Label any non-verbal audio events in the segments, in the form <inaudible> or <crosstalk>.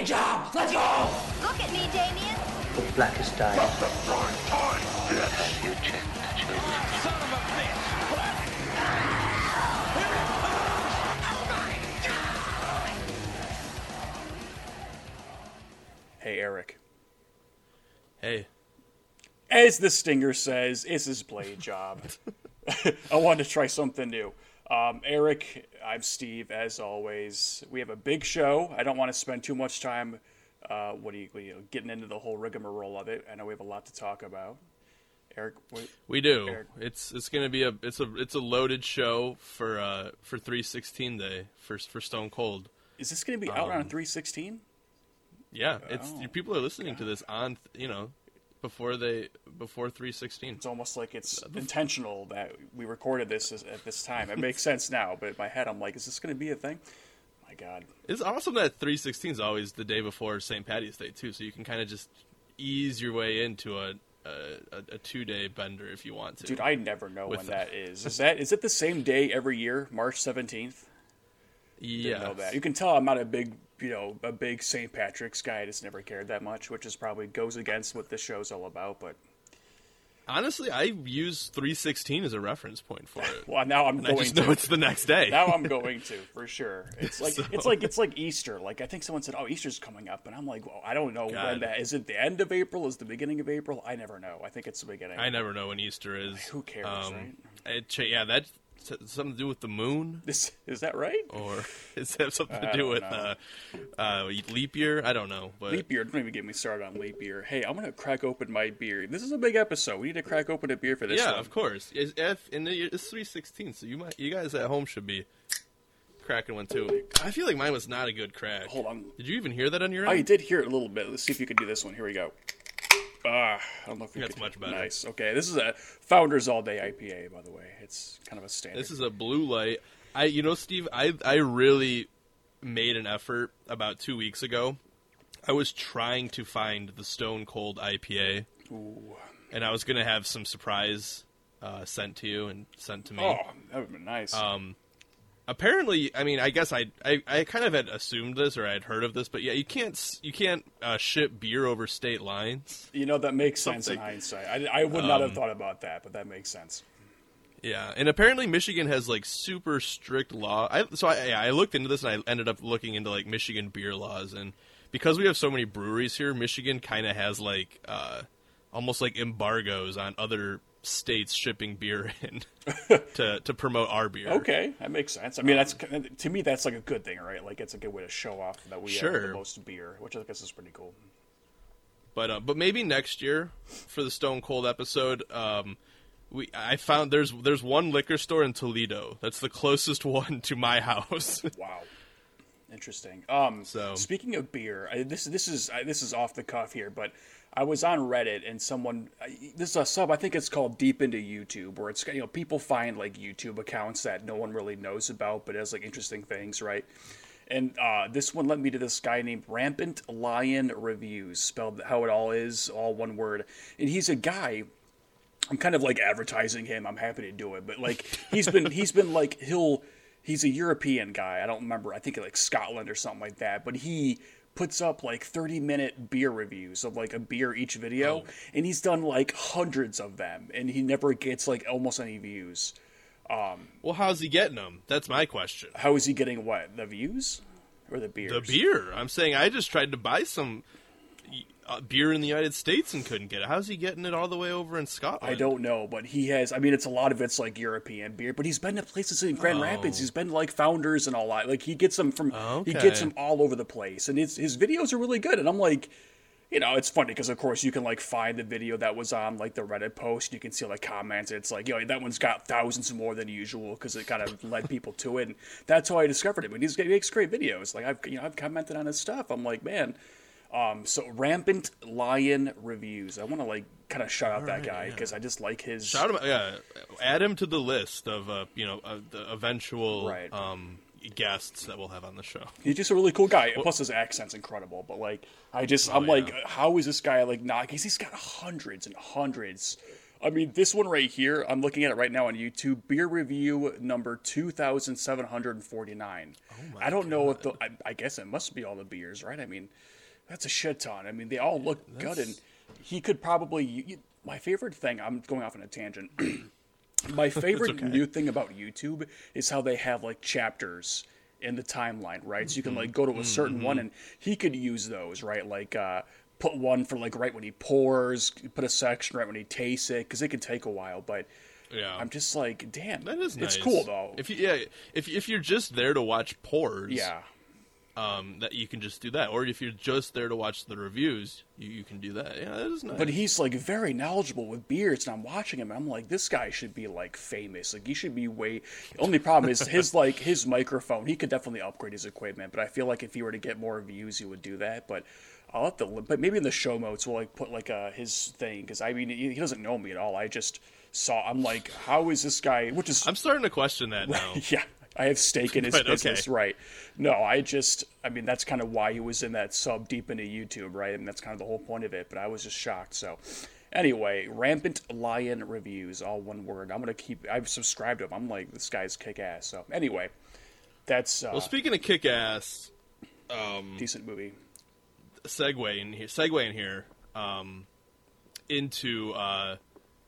blade job. Let's go. Look at me, Damien. The blackest day. You check the children. Hey, Eric. Hey, As the Stinger says, it's his blade job. <laughs> <laughs> I wanted to try something new. Um, Eric, I'm Steve, as always. We have a big show. I don't want to spend too much time uh, what do you, you know, getting into the whole rigmarole of it. I know we have a lot to talk about. Eric, what, we do. Eric. It's it's gonna be a it's a it's a loaded show for uh for 316 day for for Stone Cold. is this going to be out on 316? Yeah, it's Oh, people are listening to this on you know before they before 316. It's almost like it's intentional that we recorded this at this time. It makes sense now, but in my head, I'm like, is this going to be a thing? My God. It's awesome that 316 is always the day before St. Patty's Day too, so you can kind of just ease your way into a a, a, two day bender if you want to. Dude, I never know when that <laughs> is. Is that is it the same day every year, March seventeenth? yeah. You can tell I'm not a big, you know, a big St. Patrick's guy. I just never cared that much, which is probably goes against what this show's all about. But honestly, I use 316 as a reference point for it. <laughs> well, now I'm And I just to. know it's the next day. now I'm <laughs> going to for sure. It's like So- it's like it's like Easter. Like I think someone said, "Oh, Easter's coming up," and I'm like, "Well, I don't know when that is. It the end of April? Is the beginning of April? I never know. I think it's the beginning. I never know when Easter is. Who cares, Um, right? It, yeah, that something to do with the moon, <laughs> This is that right? or <laughs> is that something to do with uh, uh, leap year? I don't know, but Leap year. Don't even get me started on leap year. Hey, I'm gonna crack open my beer. This is a big episode. We need to crack open a beer for this. yeah, one. of course. It's, and it's three sixteen, so you might, you guys at home should be cracking one too. I feel like mine was not a good crack. Hold on. Did you even hear that on your Oh, end? you did hear it a little bit. Let's see if you can do this one. Here we go. Ah, I don't know if we That's much better. Nice. Okay, this is a Founders All Day IPA, by the way. It's kind of a standard. This is a blue light. I, you know, Steve, I, I really made an effort about two weeks ago. I was trying to find the Stone Cold IPA, Ooh. and I was gonna have some surprise uh, sent to you and sent to me. Oh, that would be nice. Um, apparently, I mean, I guess I, I I kind of had assumed this or I had heard of this, but yeah, you can't you can't uh, ship beer over state lines. you know that makes sense in hindsight. I, I would not have Um, thought about that, but that makes sense. Yeah, and apparently Michigan has like super strict law. I, so I, yeah, I looked into this and I ended up looking into like Michigan beer laws, and because we have so many breweries here, Michigan kind of has like uh, almost like embargoes on other states shipping beer <laughs> in <laughs> to to promote our beer. Okay, that makes sense. I mean, that's to me that's like a good thing, right? Like it's a good way to show off that we have the most beer, which I guess is pretty cool. but uh, but maybe next year for the Stone Cold episode, um, we I found there's there's one liquor store in Toledo that's the closest <laughs> one to my house. Wow. Interesting. Um, So- speaking of beer, I, this this is I, this is off the cuff here, but I was on Reddit and someone this is a sub I think it's called Deep into YouTube, where it's you know people find like YouTube accounts that no one really knows about, but it has like interesting things, right? And uh, this one led me to this guy named Rampant Lion Reviews, spelled how it all is, all one word. And he's a guy I'm kind of like advertising him. I'm happy to do it, but like he's been he's been like he'll he's a European guy. I don't remember. I think like Scotland or something like that. But he puts up like 30 minute beer reviews of like a beer each video, Oh. and he's done like hundreds of them, and he never gets like almost any views. Um, well, how's he getting them? That's my question. How is he getting what the views or the beers? The beer. I'm saying I just tried to buy some Uh, beer in the United States and couldn't get it. How's he getting it all the way over in Scotland? I don't know, but he has. I mean, it's a lot of it's like European beer, but he's been to places in Grand Oh. Rapids. He's been to like Founders and all that. Like he gets them from. He gets them all over the place, and his his videos are really good. And I'm like, you know, it's funny because of course you can like find the video that was on like the Reddit post. You can see the comments. It's like, yo, that one's got thousands more than usual because it kind of led people to it. And that's how I discovered him. And he's, he makes great videos. Like I've you know I've commented on his stuff. I'm like, man. Um, so rampant lion reviews. I want to like kind of shout out that right, guy yeah. because I just like his. Shout him, out yeah. Add him to the list of uh, you know uh, the eventual Right. um, guests that we'll have on the show. He's just a really cool guy. Plus, his accent's incredible. But like, I just, I'm Oh, yeah. like, how is this guy like not? Because he's got hundreds and hundreds I mean, this one right here, I'm looking at it right now on YouTube. Beer review number 2,749. I don't know if the, I, I guess it must be all the beers, right? I mean, that's a shit ton. I mean, they all look good, and he could probably. You, my favorite thing, I'm going off on a tangent. <clears throat> my <laughs> favorite okay. new thing about YouTube is how they have like chapters in the timeline, right? So you can like go to a certain one, and he could use those, right? Like uh, put one for like right when he pours, put a section right when he tastes it, because it could take a while. But Yeah. I'm just like, damn, that is nice. It's cool though. If you yeah, if if you're just there to watch pours, yeah, um, that you can just do that. Or if you're just there to watch the reviews, you, you can do that. Yeah, that is nice. but he's like very knowledgeable with beers, and I'm watching him. and I'm like, this guy should be like famous. Like he should be way. Only problem is his <laughs> like his microphone. He could definitely upgrade his equipment, but I feel like if he were to get more views, he would do that. But I'll have to. But maybe in the show notes we'll like put like uh, his thing because I mean he he doesn't know me at all. I just saw. I'm like, how is this guy? Which is I'm starting to question that <laughs> now. yeah, I have stake in <laughs> his But, okay. business, right? No, I just, I mean, that's kind of why he was in that sub deep into YouTube, right? And that's kind of the whole point of it. But I was just shocked. So, anyway, Rampant Lion reviews, all one word. I'm gonna keep. I've subscribed to him. I'm like, this guy's kick ass. So, anyway, that's uh, Well, speaking of kick ass, um, decent movie. segue in here, segue in here, um, into uh,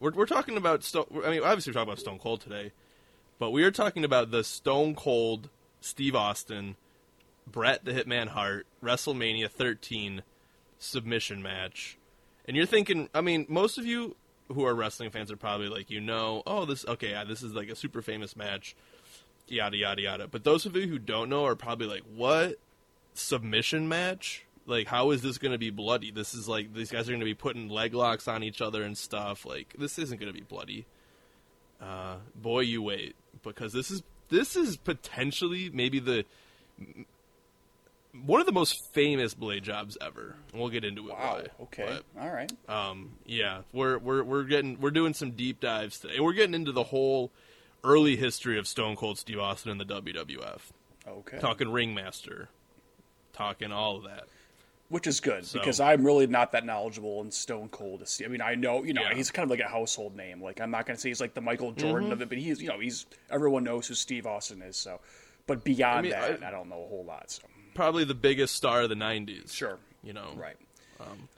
we're we're talking about Stone. I mean, obviously we're talking about Stone Cold today, but we are talking about the Stone Cold Steve Austin, Bret the Hitman Hart WrestleMania 13 submission match, and you're thinking, I mean, most of you who are wrestling fans are probably like, you know, oh, this okay, yeah, this is like a super famous match, yada yada yada. But those of you who don't know are probably like, what submission match? Like, how is this going to be bloody? This is like these guys are going to be putting leg locks on each other and stuff. Like, this isn't going to be bloody. Uh, boy, you wait because this is this is potentially maybe the one of the most famous blade jobs ever. And we'll get into it. Wow. why, Okay. but- All right. um, yeah, we're we're we're getting we're doing some deep dives today. We're getting into the whole early history of Stone Cold Steve Austin in the WWF. Okay. Talking ringmaster, talking all of that. Which is good So- because I'm really not that knowledgeable in Stone Cold. I mean, I know you know Yeah. he's kind of like a household name. Like I'm not going to say he's like the Michael Jordan Mm-hmm. of it, but he's you know he's everyone knows who Steve Austin is. So, but beyond I mean, that, I- I, don't know a whole lot. So Probably the biggest star of the '90s. sure, you know. right.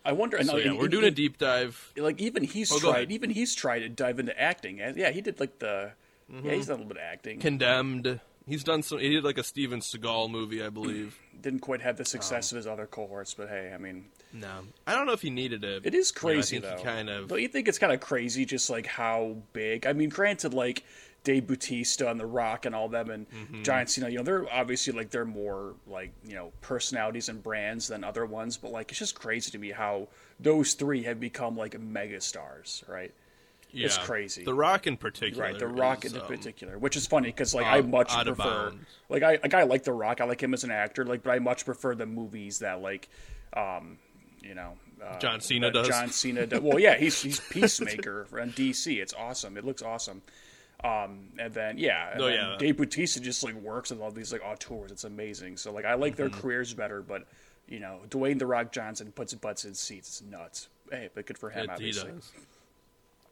I wonder. and So like, yeah, and- we're doing a deep dive. like even he's Oh, tried even he's tried to dive into acting. Yeah, he did like the Mm-hmm. yeah he's done a little bit of acting. Condemned. He's done some. He did like a Steven Seagal movie, I believe. Didn't quite have the success Um, of his other cohorts, but hey, I mean, no, I don't know if he needed it. It is You know, crazy though. Kind of. Don't you think it's kind of crazy just like how big? I mean, granted, like Dave Bautista and The Rock and all them and Mm-hmm. John Cena, you know, they're obviously like they're more like you know personalities and brands than other ones. But like, it's just crazy to me how those three have become like mega stars, right? Yeah, it's crazy. The Rock in particular. Right, The Rock is, in um, particular, which is funny because like out- I much prefer, bounds. like I like I like The Rock, I like him as an actor, like but I much prefer the movies that like, um, you know, uh, John Cena does. John Cena does. Well, yeah, he's he's <laughs> Peacemaker on DC. It's awesome. It looks awesome. Um, and then yeah, and Oh, then yeah. Dave Bautista just like works with all these like auteurs. It's amazing. So like I like Mm-hmm. their careers better, but you know, Dwayne The Rock Johnson puts butts in seats. It's nuts. Hey, but good for him, It, he obviously. does.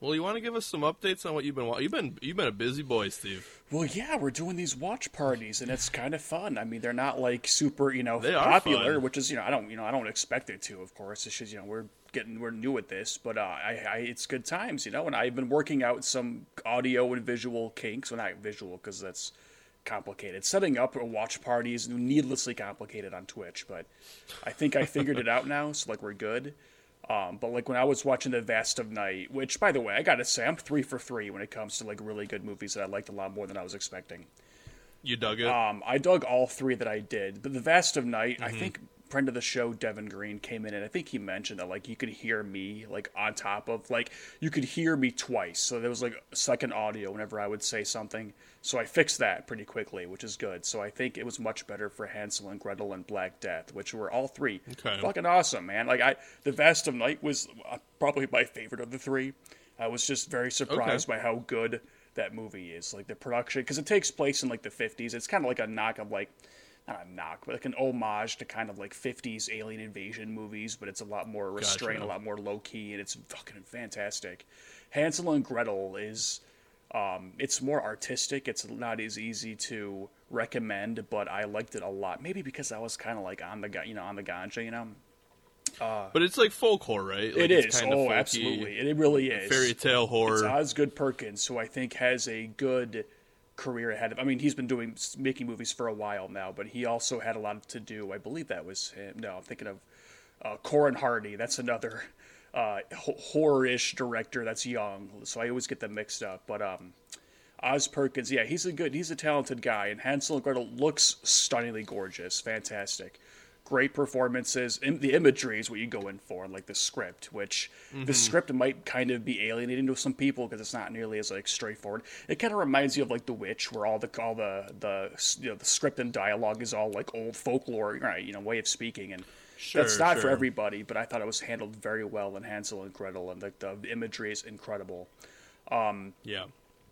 Well, you want to give us some updates on what you've been watching? you've been you've been a busy boy, Steve. Well, yeah, we're doing these watch parties, and it's kind of fun. I mean, they're not like super, you know, They popular, which is, you know, I don't, you know, I don't expect it to. Of course, it's just, you know, we're getting, we're new at this, but uh, I, I, it's good times, you know. And I've been working out some audio and visual kinks. Well, not visual because that's complicated. Setting up a watch party is needlessly complicated on Twitch, but I think I figured it out now. So like, we're good. Um, but like when I was watching the Vast of Night, which by the way, I gotta say, I'm three for three when it comes to like really good movies that I liked a lot more than I was expecting. You dug it. Um, I dug all three that I did, but the Vast of Night, Mm-hmm. I think friend of the show Devin Green came in and I think he mentioned that like you could hear me like on top of like you could hear me twice, so there was like second audio whenever I would say something. So I fixed that pretty quickly, which is good. So I think it was much better for Hansel and Gretel and Black Death, which were all three Okay. fucking awesome, man. Like I, the Vast of Night was uh, probably my favorite of the three. I was just very surprised by how good that movie is. Like the production, because it takes place in like the 50s. It's kind of like a knock of like not a knock, but like an homage to kind of like 50s alien invasion movies, but it's a lot more restrained, Gotcha. a lot more low key, and it's fucking fantastic. Hansel and Gretel is um, it's more artistic. It's not as easy to recommend, but I liked it a lot. Maybe because I was kind of like on the you know on the ganja, you know. But it's like folk horror, right? Like, it is. Oh, folky, absolutely. It, it really is. Fairy tale horror. It's Osgood Perkins, who I think has a good career ahead of. I mean, he's been doing making movies for a while now, but he also had a lot to do. I believe that was him. No, I'm thinking of uh, Corin Hardy. That's another uh, horror-ish director that's young. So I always get them mixed up. But um, Oz Perkins, yeah, he's a good, he's a talented guy, and Hansel and Gretel looks stunningly gorgeous, fantastic, great performances. The imagery is what you go in for, like the script, which the script might kind of be alienating to some people because it's not nearly as like straightforward. It kind of reminds you of like The Witch, where all the all the the you know the script and dialogue is all like old folklore, right? You know, way of speaking and. That's Sure, not for everybody, but I thought it was handled very well in Hansel and Gretel, and the, the imagery is incredible. Um, yeah.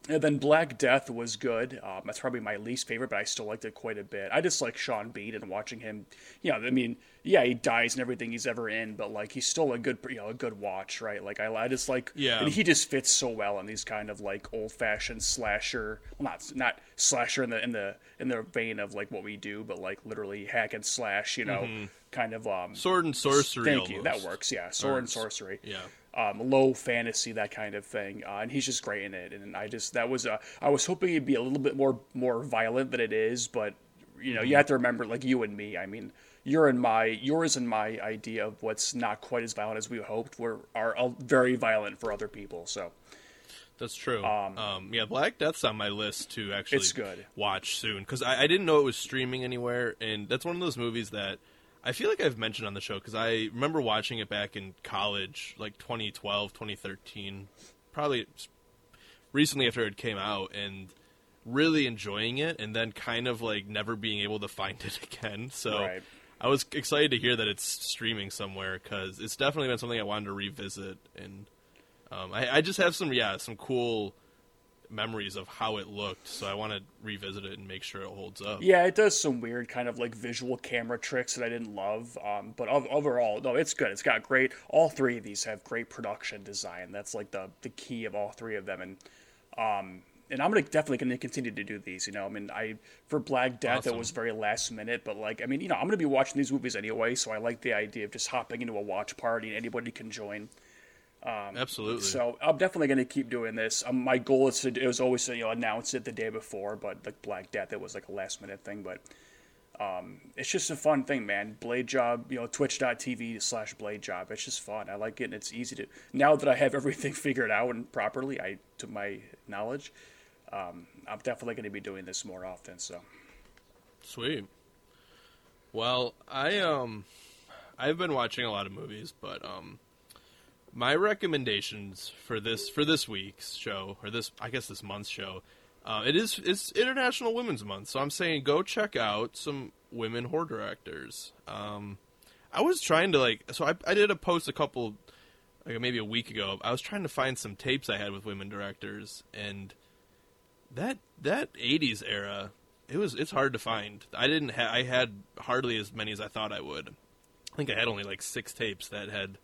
And then Black Death was good. Um, that's probably my least favorite, but I still liked it quite a bit. I just like Sean Bean and watching him. You know, I mean, yeah, he dies in everything he's ever in, but like he's still a good, you know, a good watch, right? Like I, I just like, Yeah. and he just fits so well in these kind of like old fashioned slasher. Well, not not slasher in the in the in the vein of like what we do, but like literally hack and slash. You know, kind of um. Sword and sorcery. Thank you. That works. Yeah, sword and sorcery Yeah. Um, low fantasy, that kind of thing, uh, and he's just great in it. And I just that was uh, I was hoping it'd be a little bit more more violent than it is, but you know you have to remember, like you and me. I mean, you're in my yours and my idea of what's not quite as violent as we hoped were are uh, very violent for other people. So That's true. Um, yeah, Black Death's on my list to actually It's good. watch soon because I, I didn't know it was streaming anywhere, and that's one of those movies that I feel like I've mentioned on the show because I remember watching it back in college, like 2012, 2013, probably recently after it came out, and really enjoying it, and then kind of like never being able to find <laughs> it again. So. Right. I was excited to hear that it's streaming somewhere because it's definitely been something I wanted to revisit, and um, I, I just have some yeah some cool memories of how it looked, so I want to revisit it and make sure it holds up. yeah, it does some weird kind of like visual camera tricks that I didn't love, um, but ov- overall, no, it's good. It's got great. All three of these have great production design. That's like the the key of all three of them, and um, and I'm gonna definitely gonna continue to do these. You know, I mean, I for Black Death it was very last minute, but like, I mean, you know, I'm gonna be watching these movies anyway, so I like the idea of just hopping into a watch party and anybody can join. Absolutely. So I'm definitely gonna keep doing this. Um, my goal is to it was always to you know announce it the day before, but like Black Death, it was like a last minute thing, but. Um, it's just a fun thing, man. Blade Job, you know, twitch.tv slash Blade Job. It's just fun. I like it and it's easy to. Now that I have <laughs> everything figured out and properly, I to my knowledge, um, I'm definitely going to be doing this more often. So, Sweet. Well, I um, I've been watching a lot of movies, but um, my recommendations for this for this week's show or this I guess this month's show, uh, it is it's International Women's Month, so I'm saying go check out some women horror directors. Um, I was trying to like, so I I did a post a couple, like maybe a week ago. I was trying to find some tapes I had with women directors, and that that 80s era it was it's hard to find i didn't ha- i had hardly as many as i thought i would i think i had only like six tapes that had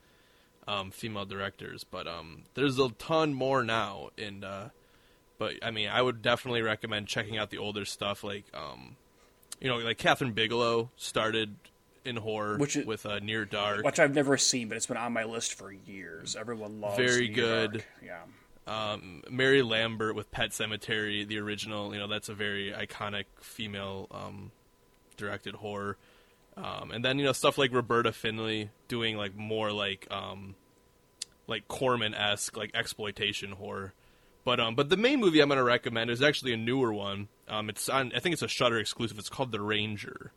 um, female directors but um, there's a ton more now and uh, but i mean i would definitely recommend checking out the older stuff like um, you know like kathryn bigelow started in horror Which is- with uh, near dark which I've never seen, but it's been on my list for years. Everyone loves. Very New good. York. Yeah. um, Mary Lambert with Pet Sematary, the original. You know, that's a very iconic female um, directed horror. Um, and then you know stuff like Roberta Findlay doing like more like um, like Corman esque like exploitation horror. But um, but the main movie I'm to recommend is actually a newer one. Um, it's on I think it's a Shudder exclusive. It's called The Ranger.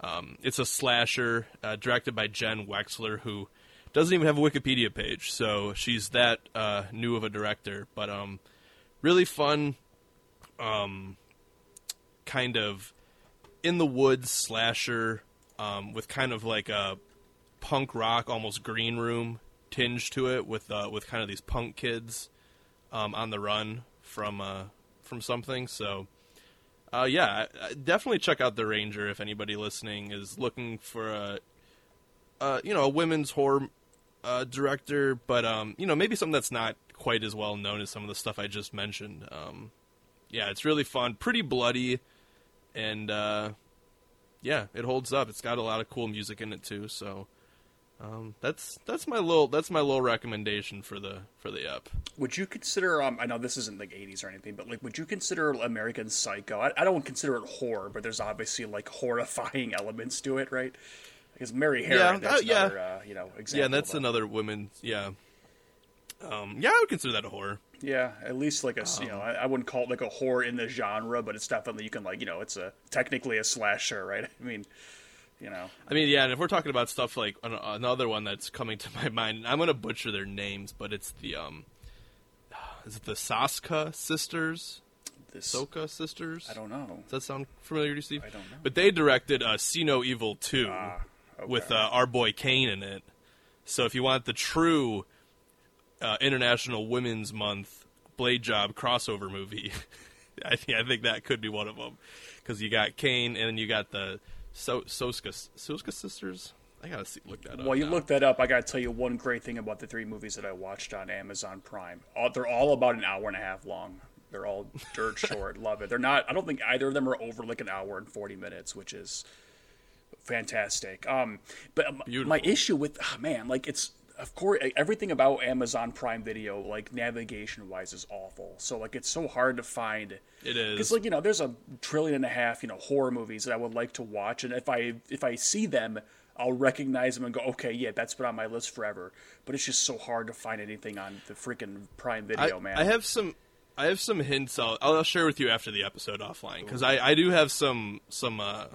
Um, it's a slasher uh, directed by Jen Wexler, who doesn't even have a Wikipedia page, so she's that uh, new of a director. But um, really fun, um, kind of in the woods slasher um, with kind of like a punk rock, almost green room tinge to it, with uh, with kind of these punk kids um, on the run from uh, from something. So uh, yeah, definitely check out the Ranger if anybody listening is looking for a, uh, you know, a women's horror uh, director, but um, you know, maybe something that's not quite as well known as some of the stuff I just mentioned. Um, yeah, it's really fun, pretty bloody, and uh, yeah, it holds up. It's got a lot of cool music in it too. So um, that's that's my little that's my little recommendation for the for the up. Would you consider? Um, I know this isn't like '80s or anything, but like, would you consider American Psycho? I, I don't consider it horror, but there's obviously like horrifying <laughs> elements to it, right? Because Mary Harron, Yeah, that's uh, yeah. another, uh, you know, example. Yeah, and that's another woman. Yeah, um, yeah, I would consider that a horror. Yeah, at least like a s- you Um, know, I, I wouldn't call it like a horror in the genre, but it's definitely you can like you know, it's a technically a slasher, right? <laughs> I mean, you know, I mean, yeah, and if we're talking about stuff like an- another one that's coming to <laughs> my mind, I'm gonna butcher their names, but it's the um, <sighs> is it the Saska sisters, The Soka sisters? I don't know. Does that sound familiar to you, Steve? I don't know. But they directed uh, See No Evil two Ah, okay. with uh, our boy Kane in it. So if you want the true uh, International Women's Month Blade Job crossover movie, <laughs> I think I think that could be one of them because you got Kane and then you got the so- Soska Soska sisters. I gotta see, look that up. Well, you now. look that up. I got to tell you one great thing about the three movies that I watched on Amazon Prime. All, they're all about an hour and a half long. They're all dirt <laughs> short. Love it. They're not. I don't think either of them are over like an hour and forty minutes, which is fantastic. Um, but um, my issue with ah, man, like it's of course everything about Amazon Prime Video, like navigation wise, is awful. So like it's so hard to find. It is. Because like you know, there's a trillion and a half you know horror movies that I would like to watch, and if I if I see them, I'll recognize them and go, okay, yeah, that's been on my list forever. But it's just so hard to find anything on the freaking Prime Video, I, man. I have some. I have some hints. I'll, I'll share with you after the episode offline because I, I do have some some uh,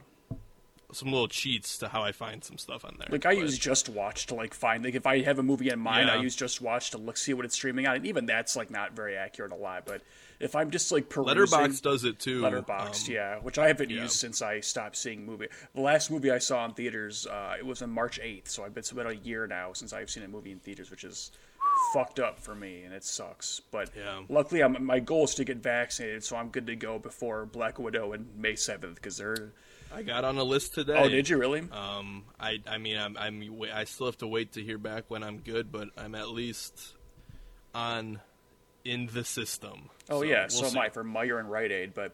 some little cheats to how I find some stuff on there. like I But- use Just Watch to like find like if I have a movie in mind, I use Just Watch to look see what it's streaming on, and even that's like not very accurate a lot. But if I'm just like perusing, Letterboxd does it too. Letterboxd, um, yeah, which I haven't yeah. used since I stopped seeing movie. The last movie I saw in theaters, uh, it was on March eighth, so I've been it's about a year now since I've seen a movie in theaters, which is fucked up for me, and it sucks. But Yeah. luckily, I'm, my goal is to get vaccinated, so I'm good to go before Black Widow and May seventh because they're. I got on a list today. Oh, did you really? Um, I I mean I'm I'm I still have to wait to hear back when I'm good, but I'm at least on in the system. Oh So yeah, we'll so see. am I for Meijer and Rite Aid, but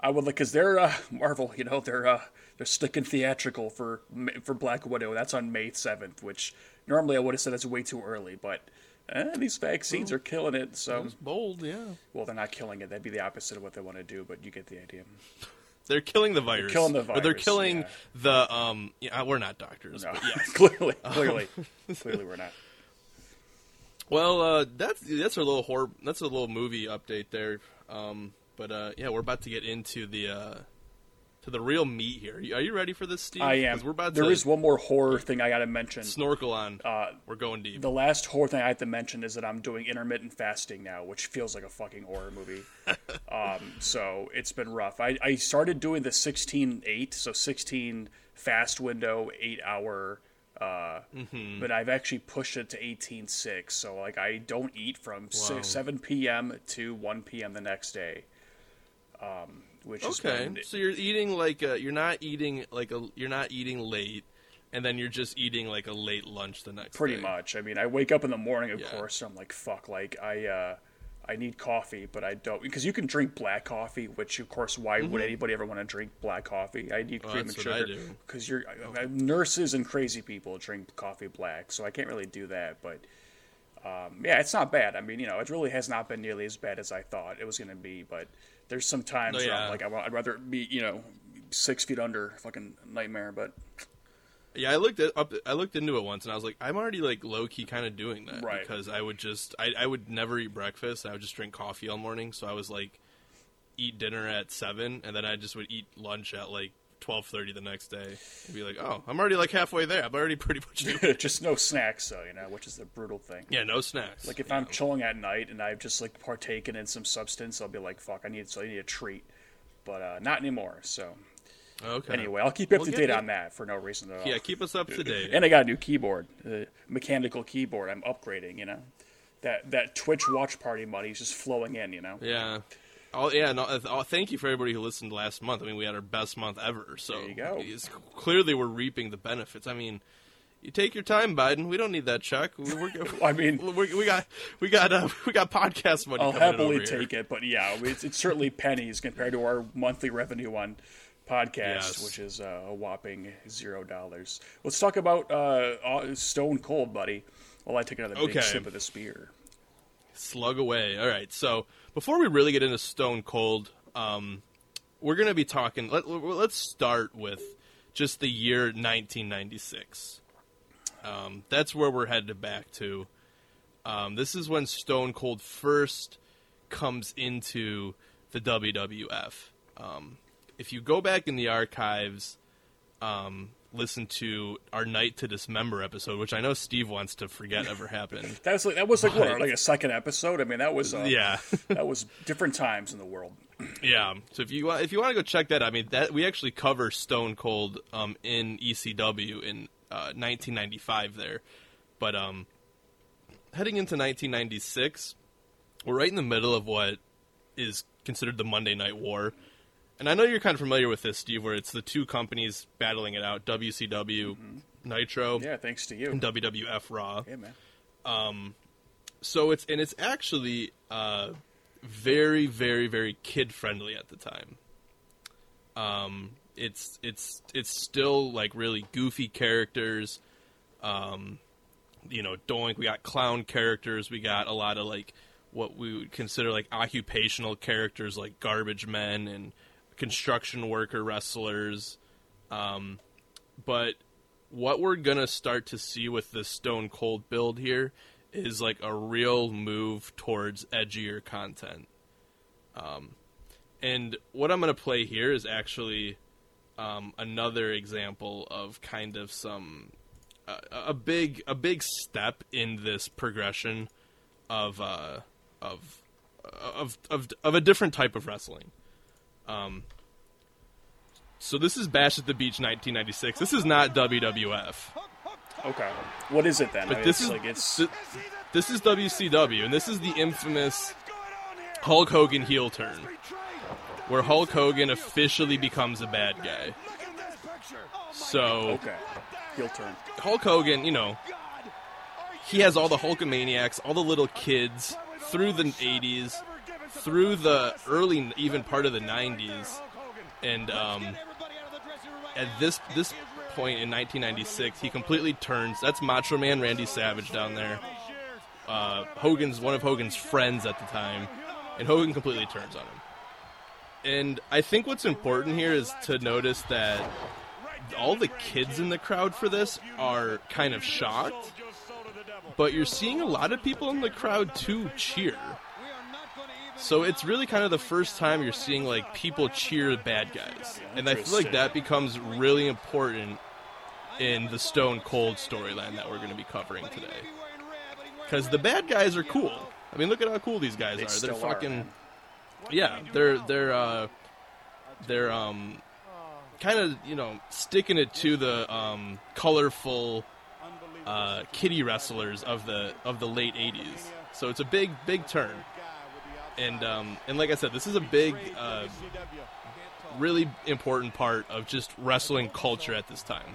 I would like because they're uh, <laughs> Marvel, you know, they're uh, they're sticking theatrical for for Black Widow. That's on May seventh, which normally I would have said that's way too early, but eh, these vaccines are killing it. So It's bold, yeah. well, they're not killing it. That'd be the opposite of what they want to do, but you get the idea. They're killing the virus. They're killing the Or they're killing yeah. the um. Yeah, we're not doctors. No, yes. <laughs> clearly, clearly, <laughs> clearly, we're not. Well, uh, that's that's a little horror. That's a little movie update there. Um, but uh, yeah, we're about to get into the uh, to the real meat here. Are you ready for this, Steve? I am. We're about There to is one more horror thing I got to mention. snorkel on. Uh, we're going deep. The last horror thing I have to mention is that I'm doing intermittent fasting now, which feels like a fucking horror movie. <laughs> um, so it's been rough. I, I started doing the 16-8, so 16 fast window, eight hour. Uh, Mm-hmm. But I've actually pushed it to 18-6, so like I don't eat from Wow. 6, 7 p.m. to 1 p.m. the next day. Um, which is Okay, so you're eating like a, you're not eating like a you're not eating late, and then you're just eating like a late lunch the next Pretty day. much. I mean, I wake up in the morning, of Yeah. course, and I'm like, fuck, like I, uh, I need coffee, but I don't because you can drink black coffee, which of course, why would anybody ever want to drink black coffee? I need Oh, cream and sugar because you're nurses and crazy people drink coffee black, so I can't really do that. But um, yeah, it's not bad. I mean, you know, it really has not been nearly as bad as I thought it was going to be. But there's some times Oh, where. I'm like, I'd rather be, you know, six feet under, fucking nightmare. But Yeah, I looked at up. I looked into it once, and I was like, I'm already like low key kind of doing that Right. because I would just I, I would never eat breakfast. I would just drink coffee all morning. So I was like, eat dinner at seven, and then I just would eat lunch at like twelve thirty the next day. And be like, oh, I'm already like halfway there. I'm already pretty much <laughs> just no snacks, though, you know, which is the brutal thing. yeah, no snacks. Like if I'm know. chilling at night and I've just like partaken in some substance, I'll be like, "Fuck, I need so I need a treat," but uh, not anymore. So okay. anyway, I'll keep you up Well, to date on that for no reason at all. yeah, keep us up to date. and I got a new keyboard, uh, mechanical keyboard. I'm upgrading. You know, that that Twitch watch party money is just flowing in. You know, yeah. Oh yeah, no, uh, oh, thank you for everybody who listened last month. I mean, we had our best month ever. So There you go. clearly, we're reaping the benefits. I mean, you take your time, Biden. We don't need that check. We, we're, <laughs> I mean- <laughs> we, we got we got uh, <laughs> we got podcast money. I'll happily over here. take it, but yeah, it's, it's certainly pennies compared to our monthly revenue on podcast, Yes. which is uh, a whopping zero dollars. Let's talk about uh, uh, Stone Cold, buddy. While I take another big sip of the spear. Slug away. All right. So before we really get into Stone Cold, um, we're going to be talking. Let, let's start with just the year 1996. Um, that's where we're headed back to. Um, this is when Stone Cold first comes into the WWF. Um, if you go back in the archives, um, listen to our Night to Dismember episode, which I know Steve wants to forget ever happened. <laughs> That was like that was like what, like a second episode. I mean, that was uh, yeah. <laughs> that was different times in the world. Yeah. So if you wa- if you want to go check that, out, I mean that we actually cover Stone Cold um, in ECW in uh, 1995 there, but um, heading into 1996, we're right in the middle of what is considered the Monday Night War, and I know you're kind of familiar with this, Steve, where it's the two companies battling it out: WCW Nitro Yeah, thanks to you. and WWF Raw Yeah, man. so it's and it's actually uh, very very very kid friendly at the time um it's it's it's still like really goofy characters um you know doink we got clown characters we got a lot of like what we would consider like occupational characters like garbage men and construction worker wrestlers um but what we're gonna start to see with this Stone Cold build here is like a real move towards edgier content. Um, and what I'm gonna play here is actually um, another example of kind of some uh, a big a big step in this progression of uh, of of of of a different type of wrestling. Um, so this is Bash at the Beach 1996. This is not WWF. Okay, what is it then? I But mean, this it's is like it's th- this is WCW, and this is the infamous Hulk Hogan heel turn, where Hulk Hogan officially becomes a bad guy. So okay. Heel turn. Hulk Hogan, you know, he has all the Hulkamaniacs, all the little kids through the '80s, through the early, even part of the '90s, and um, at this this point in 1996, he completely turns. That's Macho Man Randy Savage down there. Uh, Hogan's one of Hogan's friends at the time, and Hogan completely turns on him. And I think what's important here is to notice that all the kids in the crowd for this are kind of shocked, but you're seeing a lot of people in the crowd too cheer. So it's really kind of the first time you're seeing like people cheer bad guys, and I feel like that becomes really important in the Stone Cold storyline that we're going to be covering today. Because the bad guys are cool. I mean, look at how cool these guys They are. They're are, fucking man. yeah. They're they're uh, they're um kind of you know sticking it to the um colorful uh, kitty wrestlers of the of the late '80s. So it's a big big turn. And um, and like I said, this is a big, uh, really important part of just wrestling culture at this time.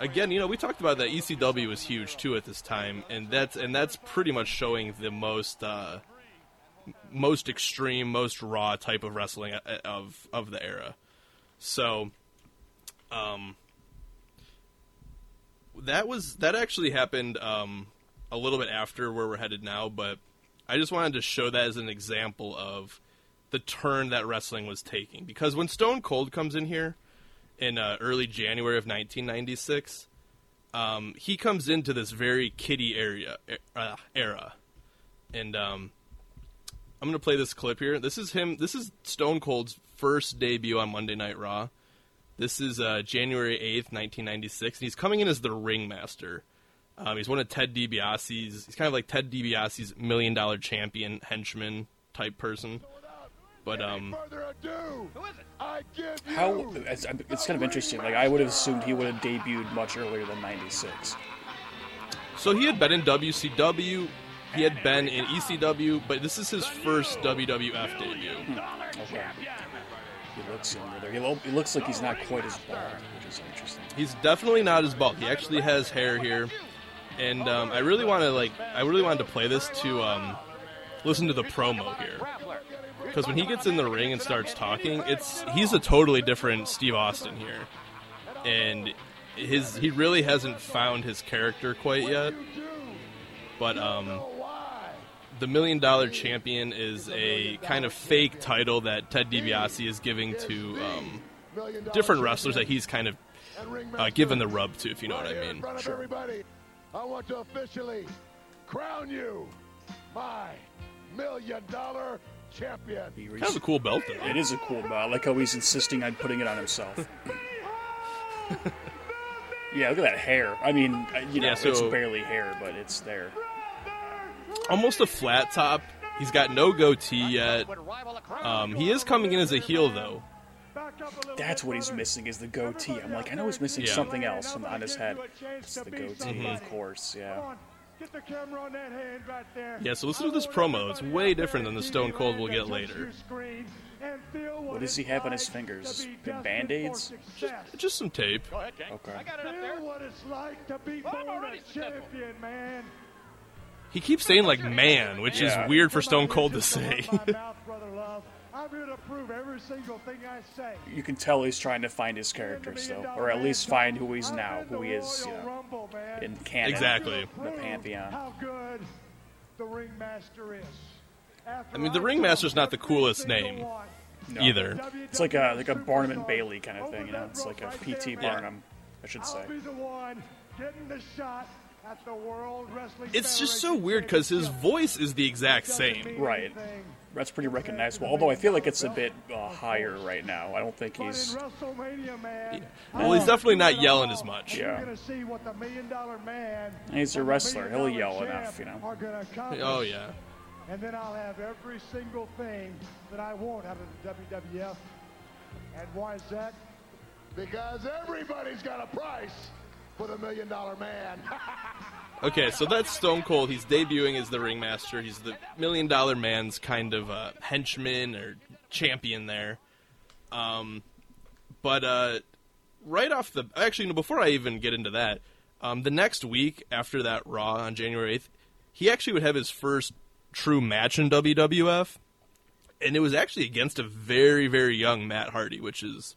Again, you know, we talked about that ECW was huge too at this time, and that's and that's pretty much showing the most uh, most extreme, most raw type of wrestling uh, of of the era. So, um, that was that actually happened um, a little bit after where we're headed now, but I just wanted to show that as an example of the turn that wrestling was taking. Because when Stone Cold comes in here in uh, early January of 1996, um, he comes into this very kiddie area uh, era, and um, I'm gonna play this clip here. This is him. This is Stone Cold's first debut on Monday Night Raw. This is uh, January 8th, 1996, and he's coming in as the ringmaster. Um, he's one of Ted DiBiase's. He's kind of like Ted DiBiase's million dollar champion henchman type person. But um, Further ado, I give you How it's, it's kind of interesting. Like I would have assumed he would have debuted much earlier than '96. so he had been in WCW he had been in ECW, but this is his first WWF debut. Okay. He looks younger there. He, lo- he looks like he's not quite as bald, which is interesting. He's definitely not as bald. He actually has hair here, and um, I really want to like I really wanted to play this to um, listen to the promo here because when he gets in the ring and starts talking, it's he's a totally different Steve Austin here, and his he really hasn't found his character quite yet. But um, the Million Dollar Champion is a kind of fake title that Ted DiBiase is giving to um, different wrestlers that he's kind of uh, given the rub to, if you know what I mean. Everybody, I want to officially crown you my million dollar champion. That's a cool belt, though. It is a cool belt. I like how he's insisting on putting it on himself. <laughs> yeah, look at that hair. I mean, uh, you know, Yeah, so- it's barely hair, but it's there. Almost a flat top. He's got no goatee yet. Um, he is coming in as a heel, though. That's what he's missing is the goatee. I'm like, I know he's missing Yeah. something else on, on his head. It's the goatee, of mm-hmm. course. Yeah. Get the camera on that hand right there. Yeah, so listen to this promo. It's way different than the Stone Cold we'll get later. What does he have on his fingers? Band-Aids? Just some tape. Go ahead, King. Okay. I got it up there. what it's like to be Well, born a champion, man. He keeps saying like "man," which Yeah. is weird for Stone Cold to say. <laughs> let my mouth, brother love. I'm here to prove every single thing I say. You can tell he's trying to find his characters, though, or at least find who he's now, who he is, you know, in canon. Exactly. The Pantheon. How good the ringmaster is. I mean, the Ringmaster's not the coolest name No. either. It's like a like a Barnum and Bailey kind of thing, you know. It's like a P.T. Yeah. Barnum, I should say. I'll be the one getting the shot at the World Wrestling It's just so weird because his voice is the exact same. mean Right. Anything. That's pretty recognizable. Although I feel like it's a bit uh, higher right now. I don't think he's. WrestleMania, Well, he's definitely not yelling as much. Yeah. gonna see what the Million Dollar Man. He's a wrestler. He'll yell enough, you know. Are gonna accomplish. Oh yeah. And then I'll have every single thing that I want out of the WWF. And why is that? Because everybody's got a price for the Million Dollar Man. <laughs> Okay, so that's Stone Cold. He's debuting as the ringmaster. He's the Million Dollar Man's kind of uh, henchman or champion there. Um, but uh, right off the actually, before I even get into that, um, the next week after that Raw on January eighth, he actually would have his first true match in WWF, and it was actually against a very very young Matt Hardy, which is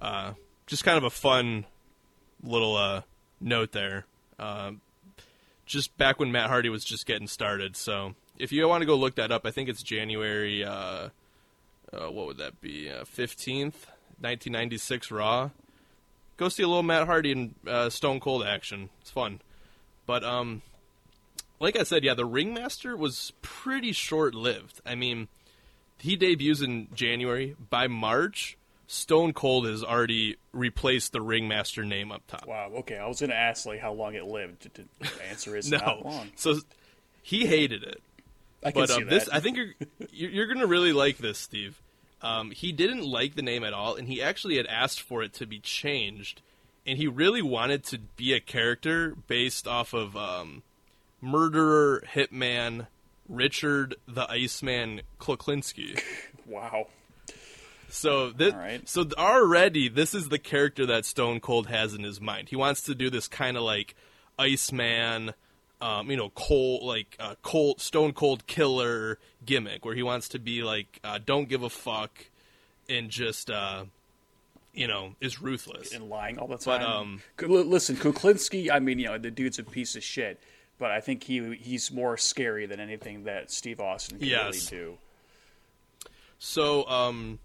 uh, just kind of a fun little uh, note there. Um, just back when Matt Hardy was just getting started. So if you want to go look that up, I think it's January. Uh, uh, what would that be? Uh, Fifteenth, nineteen ninety six Raw. Go see a little Matt Hardy and uh, Stone Cold action. It's fun. But um, like I said, yeah, the Ringmaster was pretty short lived. I mean, he debuts in January. By March, Stone Cold has already replaced the Ringmaster name up top. Wow. Okay, I was gonna ask like how long it lived. To, to answer is <laughs> not long. so he hated it. I can But see um, this, that. I think you're you're you're gonna really like this, Steve. Um, he didn't like the name at all, and he actually had asked for it to be changed, and he really wanted to be a character based off of um, murderer hitman Richard the Iceman Kuklinski. <laughs> wow. So this, right. so already this is the character that Stone Cold has in his mind. He wants to do this kind of like Iceman, um, you know, cold like uh, cold Stone Cold killer gimmick, where he wants to be like uh, don't give a fuck and just uh, you know is ruthless. And lying all the time. But, um, listen, Kuklinski. I mean, you know, the dude's a piece of shit. But I think he he's more scary than anything that Steve Austin can Yes. really do. So, um,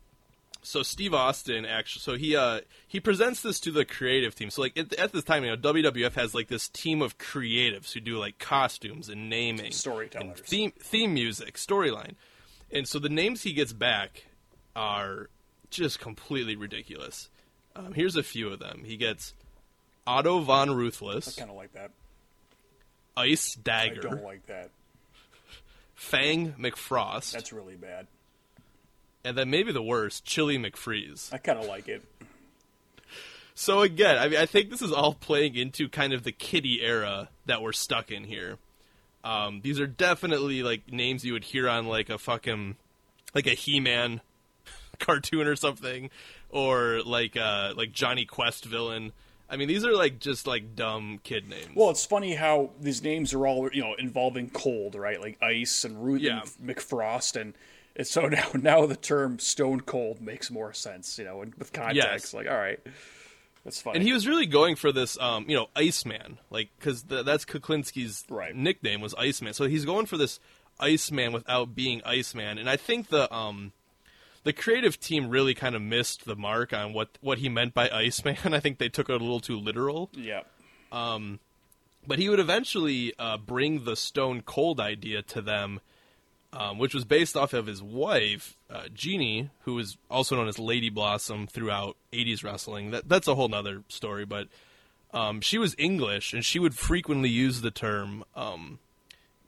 so Steve Austin actually, so he uh he presents this to the creative team. So like at, at this time, you know, WWF has like this team of creatives who do like costumes and naming, and Storytellers. theme theme music, storyline, and so the names he gets back are just completely ridiculous. Um, here's a few of them. He gets Otto von Ruthless, Kind of like that. Ice I Dagger, don't like that. Fang McFrost, That's really bad. And then maybe the worst, Chilly McFreeze. I kind of like it. So again, I mean, I think this is all playing into kind of the kitty era that we're stuck in here. Um, these are definitely like names you would hear on like a fucking like a He-Man <laughs> cartoon or something, or like uh like Jonny Quest villain. I mean, these are like just like dumb kid names. Well, it's funny how these names are all you know involving cold, right? Like ice and Ruth Yeah. and McFrost, and it's so <laughs> now now the term Stone Cold makes more sense, you know, and with context. Yes. Like, all right, that's funny. and he was really going for this, um, you know, Iceman, like because that's Kuklinski's Right. nickname was Iceman. So he's going for this Iceman without being Iceman, and I think the um, the creative team really kind of missed the mark on what what he meant by Iceman. <laughs> I think they took it a little too literal. yeah, but he would eventually uh, bring the Stone Cold idea to them, um, which was based off of his wife, uh, Jeannie, who was also known as Lady Blossom throughout 80s wrestling. That, that's a whole nother story, but um, she was English, and she would frequently use the term, um,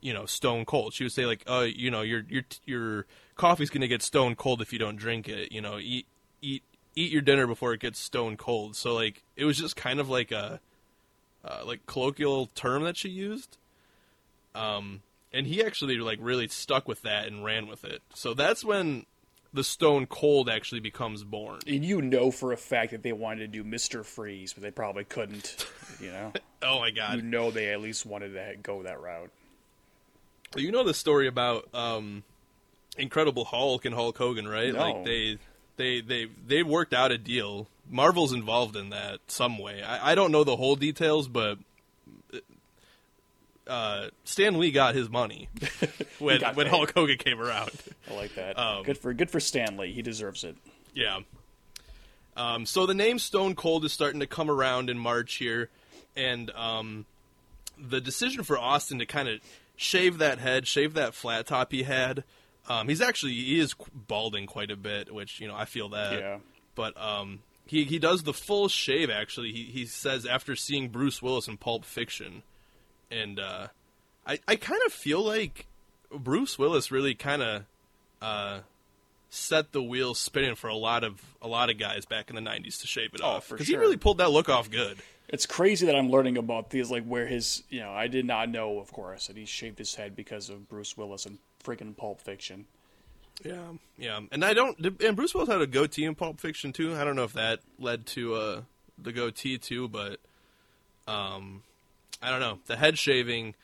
you know, stone cold. She would say like, "Oh, you know, your your your coffee's gonna get stone cold if you don't drink it. You know, eat eat eat your dinner before it gets stone cold." So like, it was just kind of like a uh, like colloquial term that she used. Um, and he actually like really stuck with that and ran with it. So that's when the Stone Cold actually becomes born. and you know for a fact that they wanted to do Mister Freeze, but they probably couldn't. You know, <laughs> Oh my god! you know they at least wanted to go that route. You know the story about um, Incredible Hulk and Hulk Hogan, right? No. Like they they they they worked out a deal. Marvel's involved in that some way. I, I don't know the whole details, but uh, Stan Lee got his money <laughs> when when paid. Hulk Hogan came around. I like that. Um, good for good for Stan Lee. He deserves it. Yeah. Um, so the name Stone Cold is starting to come around in March here, and um, the decision for Austin to kind of shave that head, shave that flat top he had. Um, he's actually he is balding quite a bit, which you know I feel that. Yeah. But um, he he does the full shave. Actually, he he says after seeing Bruce Willis in Pulp Fiction, and uh, I I kind of feel like Bruce Willis really kind of uh, set the wheels spinning for a lot of a lot of guys back in the '90s to shave it Oh, off because sure. he really pulled that look off good. It's crazy that I'm learning about these, like where his, you know, I did not know, of course, that he shaved his head because of Bruce Willis and freaking Pulp Fiction. Yeah, yeah, and I don't. And Bruce Willis had a goatee in Pulp Fiction too. I don't know if that led to uh, the goatee too, but um, I don't know. The head shaving.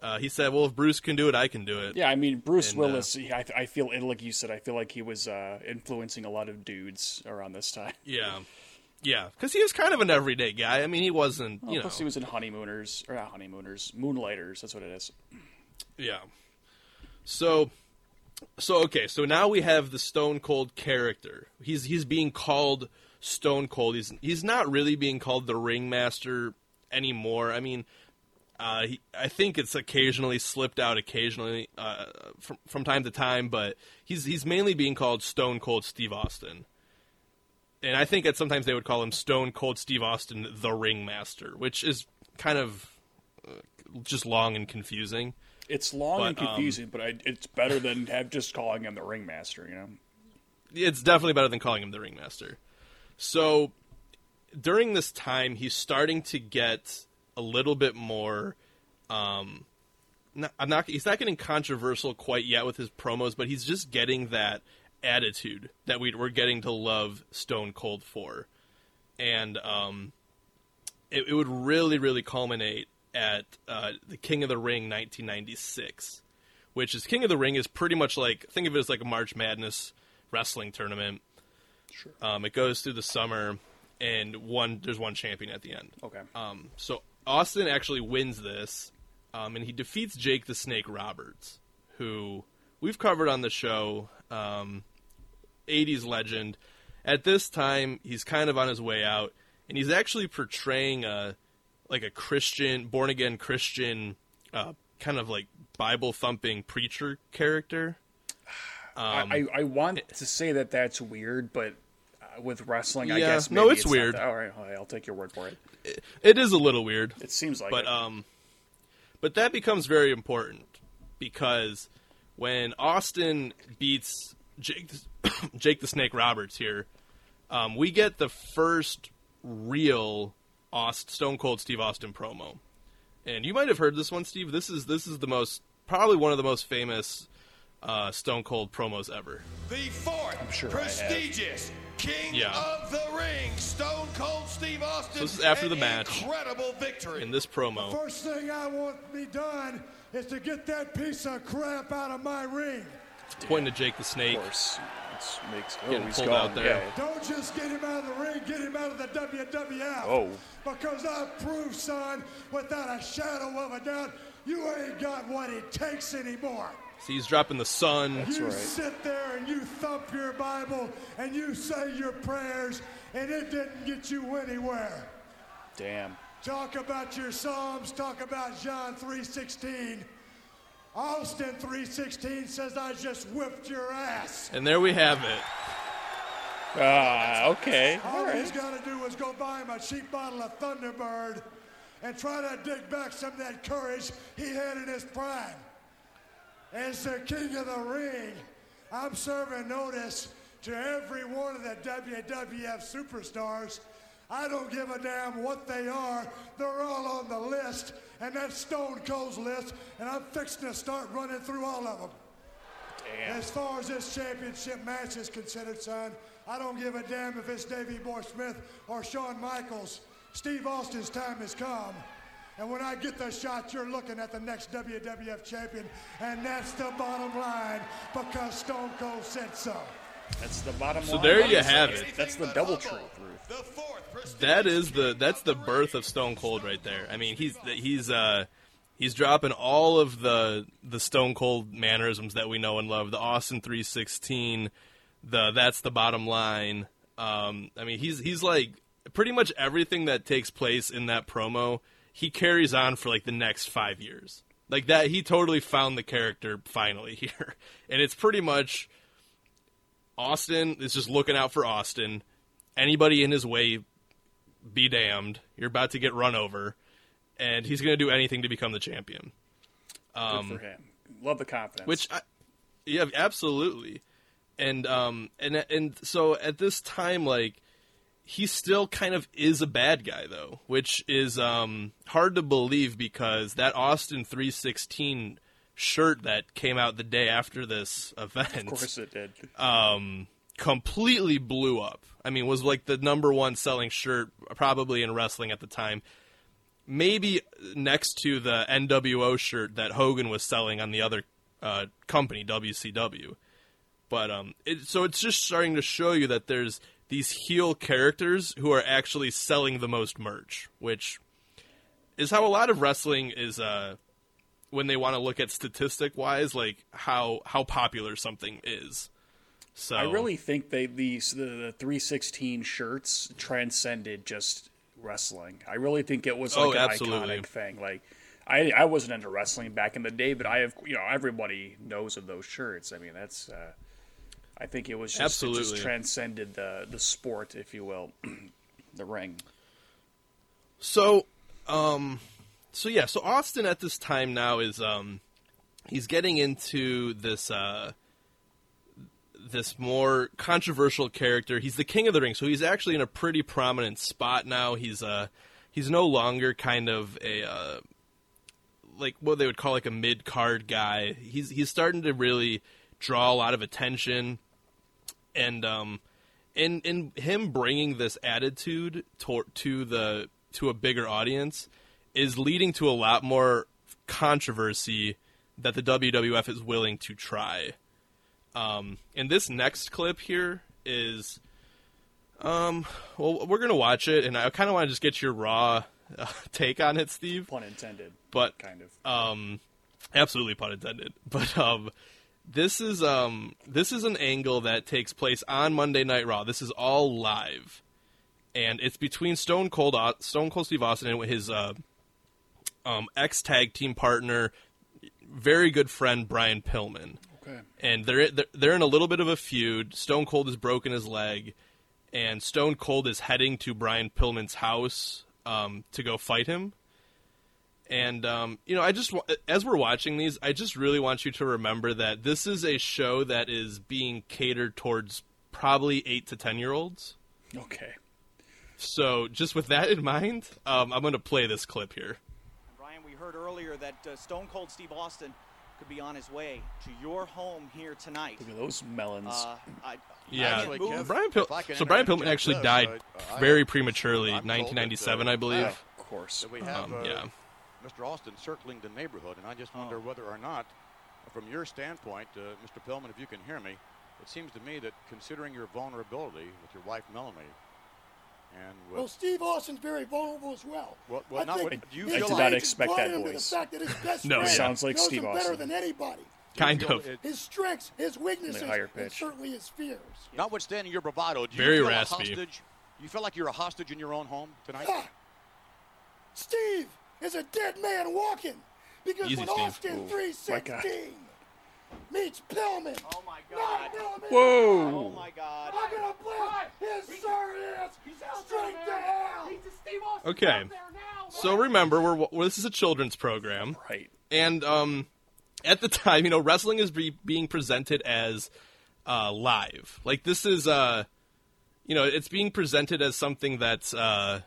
Uh, he said, "Well, if Bruce can do it, I can do it." Yeah, I mean Bruce And, uh, Willis. he- I, I feel, like you said, I feel like he was uh, influencing a lot of dudes around this time. yeah, yeah. Because he was kind of an everyday guy. I mean, he wasn't. You know, Plus, he was in Honeymooners or not Honeymooners, Moonlighters. That's what it is. Yeah. So so okay, so now we have the Stone Cold character. He's he's being called Stone Cold. He's he's not really being called the Ringmaster anymore. I mean, uh, he, I think it's occasionally slipped out occasionally uh, from from time to time, but he's he's mainly being called Stone Cold Steve Austin. And I think that sometimes they would call him Stone Cold Steve Austin the Ringmaster, which is kind of uh, just long and confusing. It's long and But, um, confusing, but I, it's better than have just calling him the ringmaster. You know. it's definitely better than calling him the ringmaster. So during this time, he's starting to get a little bit more. Um, not, I'm not. He's not getting controversial quite yet with his promos, but he's just getting that attitude that we, we're getting to love Stone Cold for, and um, it, it would really, really culminate at uh, the King of the Ring 1996 which is King of the Ring is pretty much like think of it as like a March Madness wrestling tournament. Sure. Um, it goes through the summer, and one there's one champion at the end. Okay. Um, so Austin actually wins this, um, and he defeats Jake the Snake Roberts, who we've covered on the show. Um, 80s legend. At this time, he's kind of on his way out, and he's actually portraying a like a Christian, born again Christian, uh, kind of like Bible thumping preacher character. Um, I, I want to say that that's weird, but with wrestling, I Yeah, guess no, maybe it's weird. All right, all right, I'll take your word for it. It is a little weird. It seems like but it. um but that becomes very important because when Austin beats Jake the, <coughs> Jake the Snake Roberts here, um, we get the first real Aust, Stone Cold Steve Austin promo, and you might have heard this one, Steve. This is this is the most probably one of the most famous uh, Stone Cold promos ever. The fourth sure I have. prestigious King Yeah. of the Ring, Stone Cold Steve Austin. So this is after the match. Incredible victory. In this promo, First thing I want to be done is to get that piece of crap out of my ring. pointing to Jake the Snake. Of course, it's makes oh, Getting he's pulled gone. out there. Yeah. Don't just get him out of the ring, get him out of the WWF. Oh. Because I've proved, son, without a shadow of a doubt, you ain't got what it takes anymore. See, he's dropping the sun. That's you right. sit there and you thump your Bible and you say your prayers, and it didn't get you anywhere. Damn. Talk about your Psalms, talk about John 3.16. Austin 3.16 says I just whipped your ass. And there we have it. Ah, okay. All All right. he's got to do is go buy him a cheap bottle of Thunderbird and try to dig back some of that courage he had in his prime. As the king of the ring, I'm serving notice to every one of the WWF superstars. I don't give a damn what they are. They're all on the list, and that's Stone Cold's list, and I'm fixing to start running through all of them. Damn. As far as this championship match is considered, son, I don't give a damn if it's Davey Boy Smith or Shawn Michaels. Steve Austin's time has come. And when I get the shot, you're looking at the next WWF champion. And that's the bottom line because Stone Cold said so. That's the bottom So line. So there you have it. it. That's the double truth. Ruth. The fourth prestigious That is the that's the birth of Stone Cold right there. I mean, he's he's uh he's dropping all of the the Stone Cold mannerisms that we know and love. The Austin 316, the that's the bottom line. Um, I mean, he's he's like pretty much everything that takes place in that promo. He carries on for like the next five years. Like that, he totally found the character finally <laughs> here, and it's pretty much Austin is just looking out for Austin. Anybody in his way, be damned. You're about to get run over, and he's going to do anything to become the champion. Good for him. Love the confidence. Um, Which, I, yeah, absolutely. And um and and so at this time, like he still kind of is a bad guy though, which is um hard to believe because that Austin 316 shirt that came out the day after this event of course it did. um, completely blew up. I mean, was like the number one selling shirt probably in wrestling at the time. Maybe next to the NWO shirt that Hogan was selling on the other uh, company, WCW. But um, it, so it's just starting to show you that there's these heel characters who are actually selling the most merch, which is how a lot of wrestling is. Uh, when they want to look at statistic wise, like how how popular something is. So I really think they the, the 316 shirts transcended just wrestling. I really think it was like Oh, an absolutely. iconic thing. Like I I wasn't into wrestling back in the day, but I have you know everybody knows of those shirts. I mean that's uh, I think it was just it just transcended the the sport, if you will, <clears throat> the ring. So, um, so yeah, so Austin at this time now is um, he's getting into this uh, this more controversial character. He's the king of the ring, so he's actually in a pretty prominent spot now. He's uh, he's no longer kind of a uh, like what they would call like a mid card guy. He's he's starting to really draw a lot of attention, and um, in in him bringing this attitude to, to the to a bigger audience is leading to a lot more controversy that the WWF is willing to try. Um, and this next clip here is, um, well, we're gonna watch it, and I kind of want to just get your raw uh, <laughs> take on it, Steve. Pun intended. But kind of. um, absolutely pun intended. <laughs> But um, this is um, this is an angle that takes place on Monday Night Raw. This is all live, and it's between Stone Cold Stone Cold Steve Austin and his uh, um, ex tag team partner, very good friend Brian Pillman okay. and they're they're- they're in a little bit of a feud. Stone Cold has broken his leg, and Stone Cold is heading to Brian Pillman's house um, to go fight him. And um, you know, I just as we're watching these, I just really want you to remember that this is a show that is being catered towards probably eight to ten year olds. Okay. So just with that in mind, um, I'm going to play this clip here. Brian, we heard earlier that uh, Stone Cold Steve Austin could be on his way to your home here tonight. Look at those melons. Uh, I, Yeah, I can't. Brian Pil- if I can so Brian Pillman actually died uh, I very prematurely, I'm that, 1997, uh, I believe. of course. that we have Um, uh, yeah. Mr. Austin circling the neighborhood, and I just Oh. wonder whether or not, from your standpoint, uh, Mr. Pillman, if you can hear me, it seems to me that considering your vulnerability with your wife Melanie, and with Well, Steve Austin's very vulnerable as well. Well- well, I not think what- do you his I did feel not expect that voice. The fact that his <laughs> best No, friend. Sounds like knows Steve him better than anybody. Kind of. it- His strengths, his weaknesses, higher and certainly his fears. notwithstanding your bravado, do you Very feel raspy. a hostage? You feel like you're a hostage in your own home tonight? Ah, Steve is a dead man walking because Easy, when Steve. Austin Ooh, 316 meets Pillman, Oh my not God. Pillman, Whoa! Oh my God. I'm gonna blast his sir is straight to hell. Okay. So remember, we're, we this is a children's program, Right. and um, at the <laughs> time, you know, wrestling is be, being presented as uh, live. Like this is, uh, you know, it's being presented as something that's uh,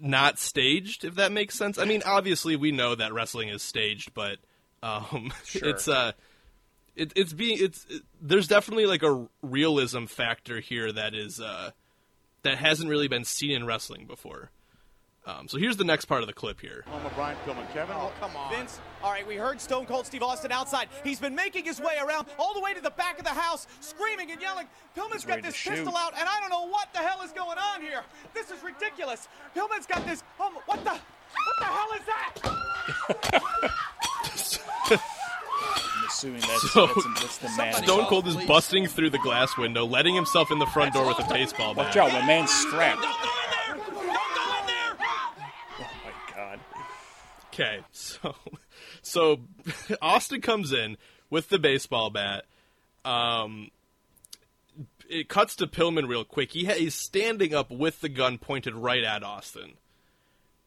not staged. If that makes sense. I mean, obviously, we know that wrestling is staged, but um, <laughs> Sure. it's uh, it, it's being it's it, there's definitely like a realism factor here that is uh, that hasn't really been seen in wrestling before. Um, so here's the next part of the clip here. Home of Brian Pillman. Kevin, Oh, come on. Vince, all right, we heard Stone Cold Steve Austin outside. He's been making his way around all the way to the back of the house, screaming and yelling. Pillman's got this pistol out, and I don't know what the hell is going on here. This is ridiculous. Pillman's got this. Um, what the? What the hell is that? I'm assuming that's, So- that's, that's the man. Stone Cold is busting through the glass window, letting himself in the front door with a baseball bat. Watch out, my man's strapped. Don't go in there! Don't go in there! Oh my god. Okay, <laughs> so so Austin comes in with the baseball bat. Um, it cuts to Pillman real quick. He ha- he's standing up with the gun pointed right at Austin.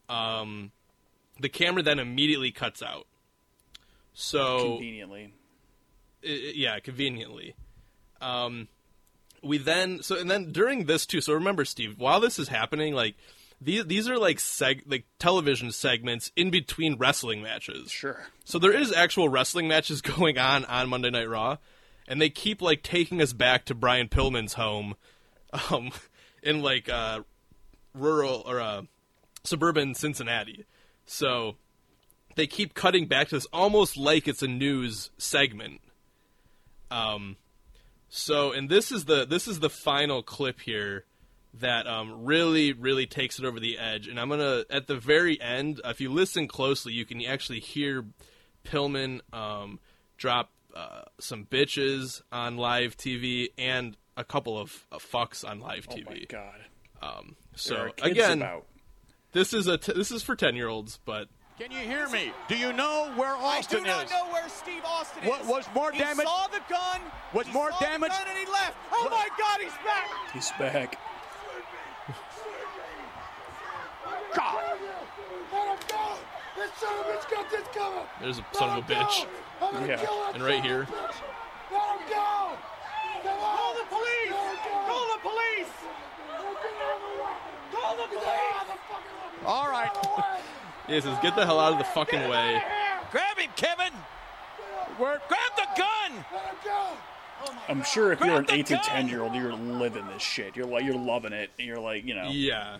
Um, the camera then immediately cuts out. So Conveniently. I- I- yeah, conveniently. Um, we then so and then during this too. So remember, Steve, while this is happening, like these these are like seg like television segments in between wrestling matches. Sure. So there is actual wrestling matches <laughs> going on on Monday Night Raw, and they keep like taking us back to Brian Pillman's home, um, <laughs> in like uh, rural or uh, suburban Cincinnati. So they keep cutting back to this almost like it's a news segment. Um, so and this is the this is the final clip here that um, really really takes it over the edge. And I'm gonna at the very end, if you listen closely, you can actually hear Pillman um, drop uh, some bitches on live TV and a couple of uh, fucks on live TV. Oh TV. my god. Um, so again, about. this is a t- this is for ten year olds, but can you hear me? Do you know where Austin is? I do not is? know where Steve Austin What is. was more he damage- saw the gun. Was he more saw damage- The gun and he left. Oh my God, he's back. He's back. God. Let him go! This son of a bitch got this coming! there's a Let son of a him go! bitch. I'm gonna Yeah. kill that And right son of a here. Let him go! Call the police. Let him go! Call the police. Call the police. All right. He says, "Get the hell out of the fucking way." Grab him, Kevin! We're, Grab the gun! Let him go! I'm sure if you're an Grab the eight to ten year old, you're living this shit. You're like you're loving it. And you're like, you know, Yeah,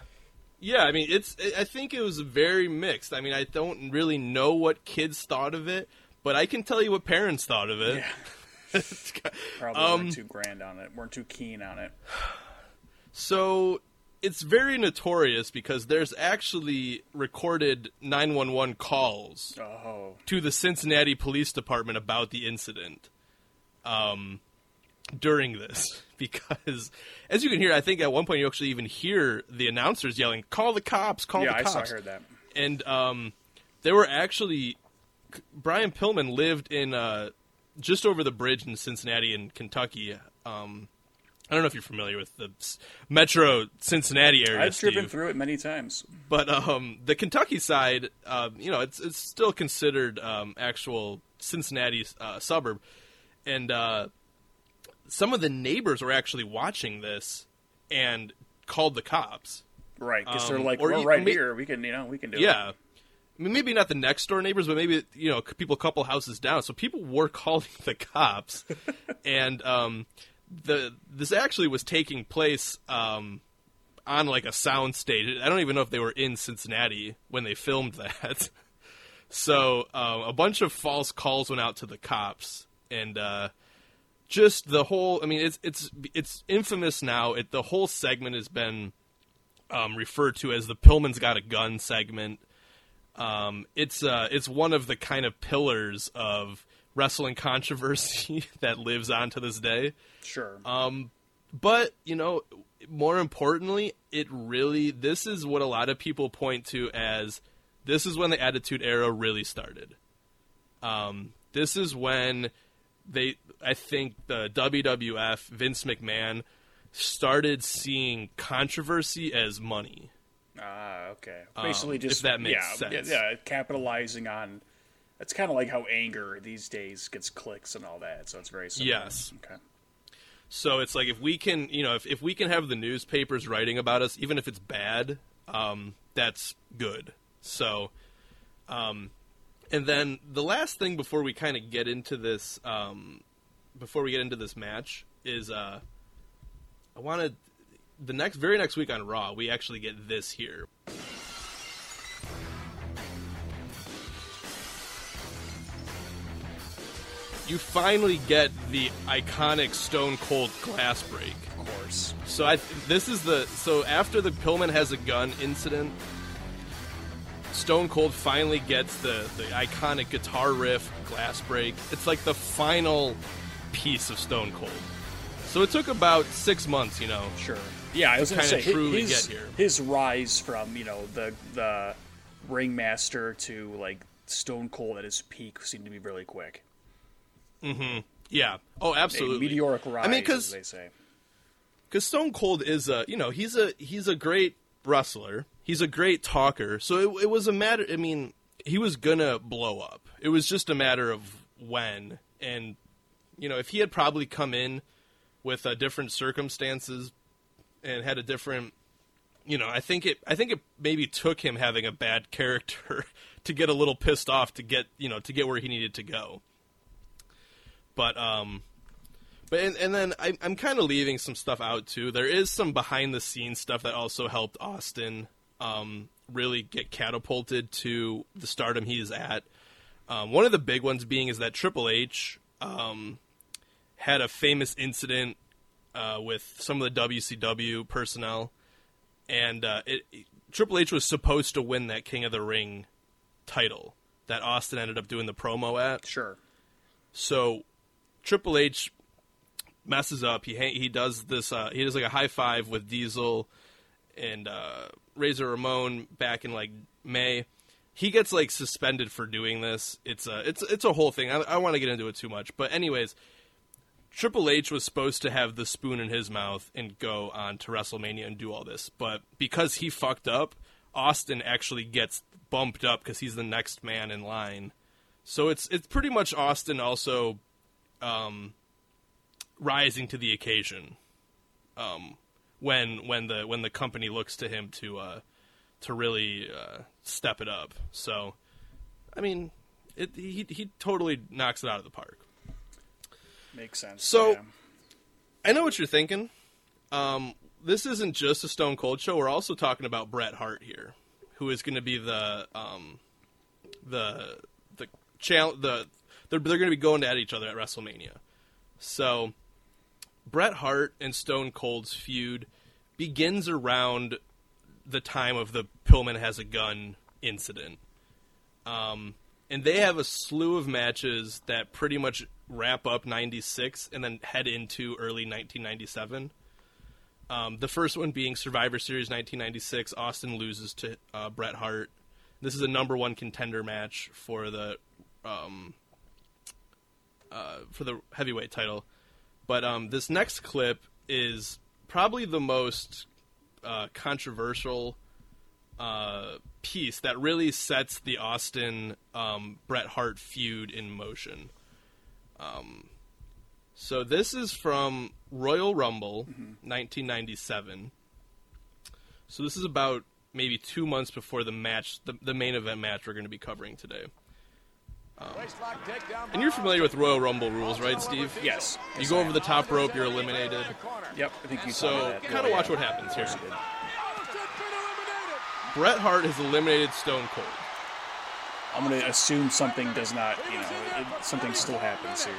yeah. I mean, it's. I think it was very mixed. I mean, I don't really know what kids thought of it, but I can tell you what parents thought of it. <laughs> probably Um, weren't too grand on it. weren't too keen on it. So it's very notorious because there's actually recorded 911 calls Oh, to the Cincinnati Police Department about the incident um, during this. Because, as you can hear, I think at one point you actually even hear the announcers yelling, "Call the cops! Call yeah, the cops!" saw. I heard that. and um, they were actually Brian Pillman lived in uh, just over the bridge in Cincinnati in Kentucky. Um, I don't know if you're familiar with the Metro Cincinnati area, I've driven Steve, through it many times. but um, the Kentucky side, uh, you know, it's it's still considered um, actual Cincinnati uh, suburb, and uh, some of the neighbors were actually watching this and called the cops. Right, because they're Um, like, we're right may- here. We can, you know, we can do it. Yeah. I mean, maybe not the next door neighbors, but maybe you know people a couple houses down. So people were <laughs> calling the cops, <laughs> and um, the this actually was taking place um, on like a sound stage. I don't even know if they were in Cincinnati when they filmed that. <laughs> so uh, a bunch of false calls went out to the cops, and uh, just the whole. I mean, it's it's it's infamous now. It the whole segment has been um, referred to as the Pillman's got a gun segment. Um, it's uh, it's one of the kind of pillars of wrestling controversy <laughs> that lives on to this day. Sure. Um, but you know, more importantly, it really this is what a lot of people point to as this is when the Attitude Era really started. Um, this is when they, I think, the WWF Vince McMahon started seeing controversy as money. Ah, okay. Basically, Um, just if that makes yeah, sense. Yeah, yeah, capitalizing on. It's kind of like how anger these days gets clicks and all that. So it's very similar. Yes. Okay. So it's like if we can, you know, if, if we can have the newspapers writing about us, even if it's bad, um, that's good. So, um, and then the last thing before we kind of get into this, um, before we get into this match is, uh, I wanted the next, very next week on Raw, we actually get this here. You finally get the iconic Stone Cold glass break. Of course. So I this is the so after the Pillman has a gun incident, Stone Cold finally gets the the iconic guitar riff glass break. It's like the final piece of Stone Cold. So it took about six months, you know. Sure. Yeah, I was going to say his, get here. his rise from you know the the ringmaster to like Stone Cold at his peak seemed to be really quick. Mm-hmm. Yeah. Oh, A absolutely. meteoric rise, I mean, because they say. because Stone Cold is a you know he's a he's a great wrestler. He's a great talker. So it, it was a matter. I mean, he was gonna blow up. It was just a matter of when. And you know, if he had probably come in with uh, different circumstances and had a different, you know, I think it. I think it maybe took him having a bad character <laughs> to get a little pissed off to get you know to get where he needed to go. But um, but and, and then I, I'm kind of leaving some stuff out too. There is some behind the scenes stuff that also helped Austin um, really get catapulted to the stardom he is at. Um, one of the big ones being is that Triple H um, had a famous incident uh, with some of the WCW personnel, and uh, it, Triple H was supposed to win that King of the Ring title that Austin ended up doing the promo at. Sure. So Triple H messes up. He he does this. Uh, he does like a high five with Diesel and uh, Razor Ramon back in like May. He gets like suspended for doing this. It's a it's it's a whole thing. I, I want to get into it too much, but anyways, Triple H was supposed to have the spoon in his mouth and go on to WrestleMania and do all this, but because he fucked up, Austin actually gets bumped up because he's the next man in line. So it's it's pretty much Austin also um, rising to the occasion um, when when the when the company looks to him to uh, to really uh, step it up. So, I mean, it, he he totally knocks it out of the park. Makes sense. So- yeah. I know what you're thinking. Um, this isn't just a Stone Cold show. We're also talking about Bret Hart here, who is going to be the um, the the challenge. The they're they're going to be going at each other at WrestleMania. So Bret Hart and Stone Cold's feud begins around the time of the Pillman has a gun incident. Um, and they have a slew of matches that pretty much wrap up 96 and then head into early 1997. Um, the first one being Survivor Series 1996. Austin loses to uh, Bret Hart. This is a number one contender match for the um, uh, for the heavyweight title. But um, this next clip is probably the most uh, controversial uh, piece that really sets the Austin um, Bret Hart feud in motion. Um, so this is from Royal Rumble, 1997. So this is about maybe two months before the match, the, the main event match we're going to be covering today. Um, and you're familiar with Royal Rumble rules, right, Steve? Yes. You go over the top rope, you're eliminated. Yep, I think you So kind of watch what happens here. Of course you did. Bret Hart has eliminated Stone Cold. I'm gonna assume something does not, you know, it, something still happens here.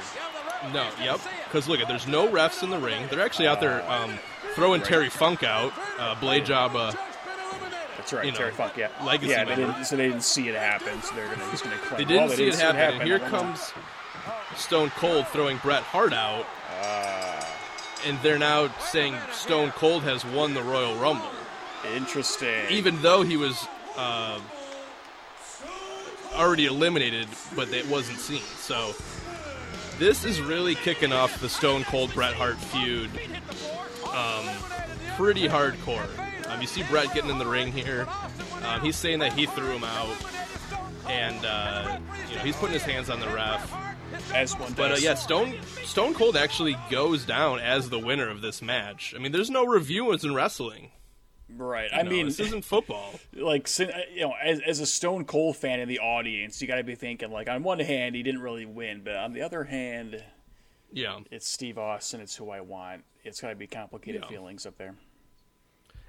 No, yep. Because look, at there's no refs in the ring. They're actually out there um, throwing Terry Funk out. Uh, Blade Job. Uh, That's right, you know, Terry Funk. Yeah, legacy yeah. They didn't, so they didn't see it happen. So they're gonna just gonna claim. they didn't well, see it happen, and here I don't know. comes Stone Cold throwing Bret Hart out, and they're now saying Stone Cold has won the Royal Rumble, Interesting. even though he was uh, already eliminated, but it wasn't seen. So this is really kicking off the Stone Cold Bret Hart feud. Um, pretty hardcore. Um, you see Bret getting in the ring here. Um, he's saying that he threw him out, and uh, you know he's putting his hands on the ref. as one But uh, yeah, Stone Stone Cold actually goes down as the winner of this match. I mean, there's no reviewers in wrestling. right. You I know, mean, this isn't football. <laughs> like uh, you know, as, as a Stone Cold fan in the audience, you got to be thinking like, on one hand, he didn't really win, but on the other hand, Yeah, it's Steve Austin. It's who I want. It's got to be complicated Yeah. feelings up there.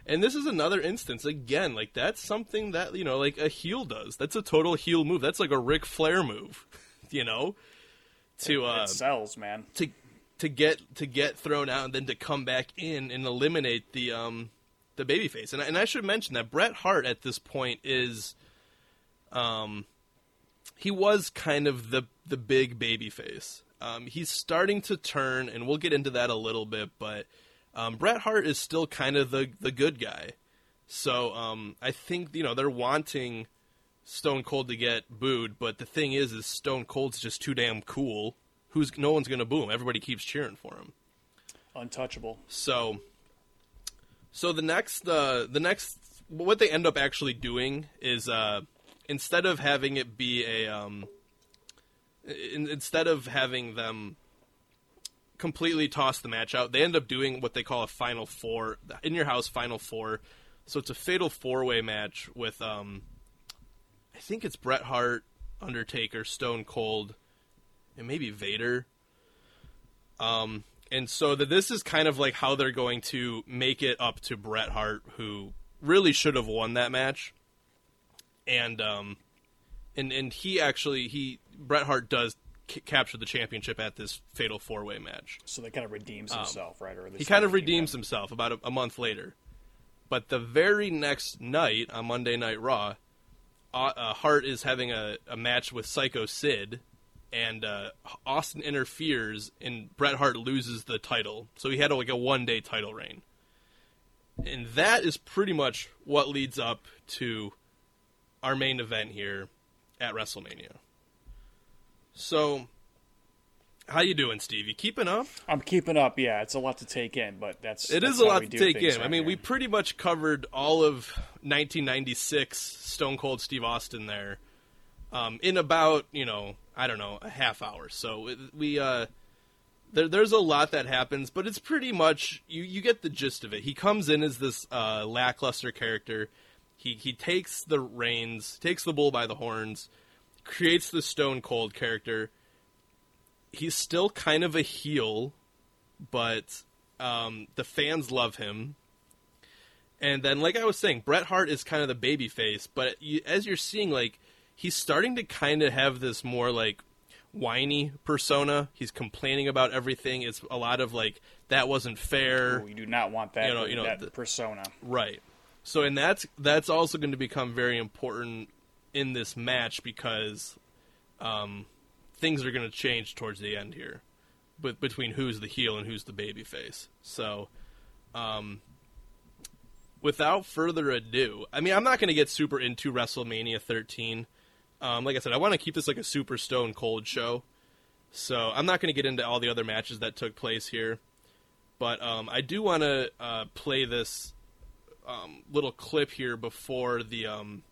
And this is another instance again. Like that's something that you know, like a heel does. That's a total heel move. That's like a Ric Flair move. <laughs> You know, to uh, it sells, man. to to get to get thrown out and then to come back in and eliminate the um the babyface. And I- and I should mention that Bret Hart at this point is um he was kind of the the big babyface. Um he's starting to turn and we'll get into that a little bit, but um Bret Hart is still kind of the the good guy. So um I think you know they're wanting Stone Cold to get booed, but the thing is, is Stone Cold's just too damn cool. Who's no one's gonna boo him. Everybody keeps cheering for him. Untouchable. So, so the next, uh, the next, what they end up actually doing is uh, instead of having it be a, um, in, instead of having them completely toss the match out, they end up doing what they call a final four in your house final four. So it's a fatal four way match with, um, I think it's Bret Hart, Undertaker, Stone Cold, and maybe Vader. Um, and so that this is kind of like how they're going to make it up to Bret Hart, who really should have won that match. And um, and and he actually he Bret Hart does c- capture the championship at this fatal four way match. So that kind of redeems himself, right? Or Um, He kind of redeems himself about a, a month later. But the very next night on Monday Night Raw, uh, uh, Hart is having a, a match with Psycho Sid, and uh, Austin interferes, and Bret Hart loses the title. So he had like a one day title reign. And that is pretty much what leads up to our main event here at WrestleMania. So, how you doing, Steve? You keeping up? I'm keeping up. Yeah, it's a lot to take in, but that's It that's is a lot to take in. I mean, here. we pretty much covered all of 1996 Stone Cold Steve Austin there um, in about you know I don't know a half hour. So it- we uh, there, there's a lot that happens, but it's pretty much you you get the gist of it. He comes in as this uh, lackluster character. He he takes the reins, takes the bull by the horns, creates the Stone Cold character. He's still kind of a heel, but um, the fans love him. And then, like I was saying, Bret Hart is kind of the baby face, but you, as you're seeing, like he's starting to kind of have this more like whiny persona. He's complaining about everything. It's a lot of like that wasn't fair. Ooh, you do not want that. You know- you know, that the- persona. Right. So, and that's that's also going to become very important in this match because um, things are going to change towards the end here, but between who's the heel and who's the baby face. So, um, without further ado, I mean, I'm not going to get super into WrestleMania 13. Um, like I said, I want to keep this like a super stone cold show. So I'm not going to get into all the other matches that took place here, but um, I do want to uh, play this um, little clip here before the um,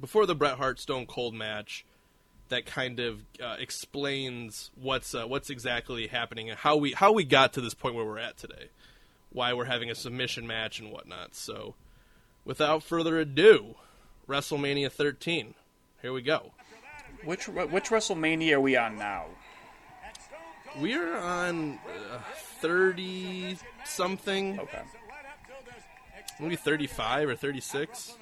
before the Bret Hart Stone Cold match that kind of uh, explains what's uh, what's exactly happening and how we how we got to this point where we're at today, why we're having a submission match and whatnot. So without further ado, WrestleMania 13. Here we go. Which which WrestleMania are we on now? We're on uh, 30 something, Okay. maybe 35 or 36.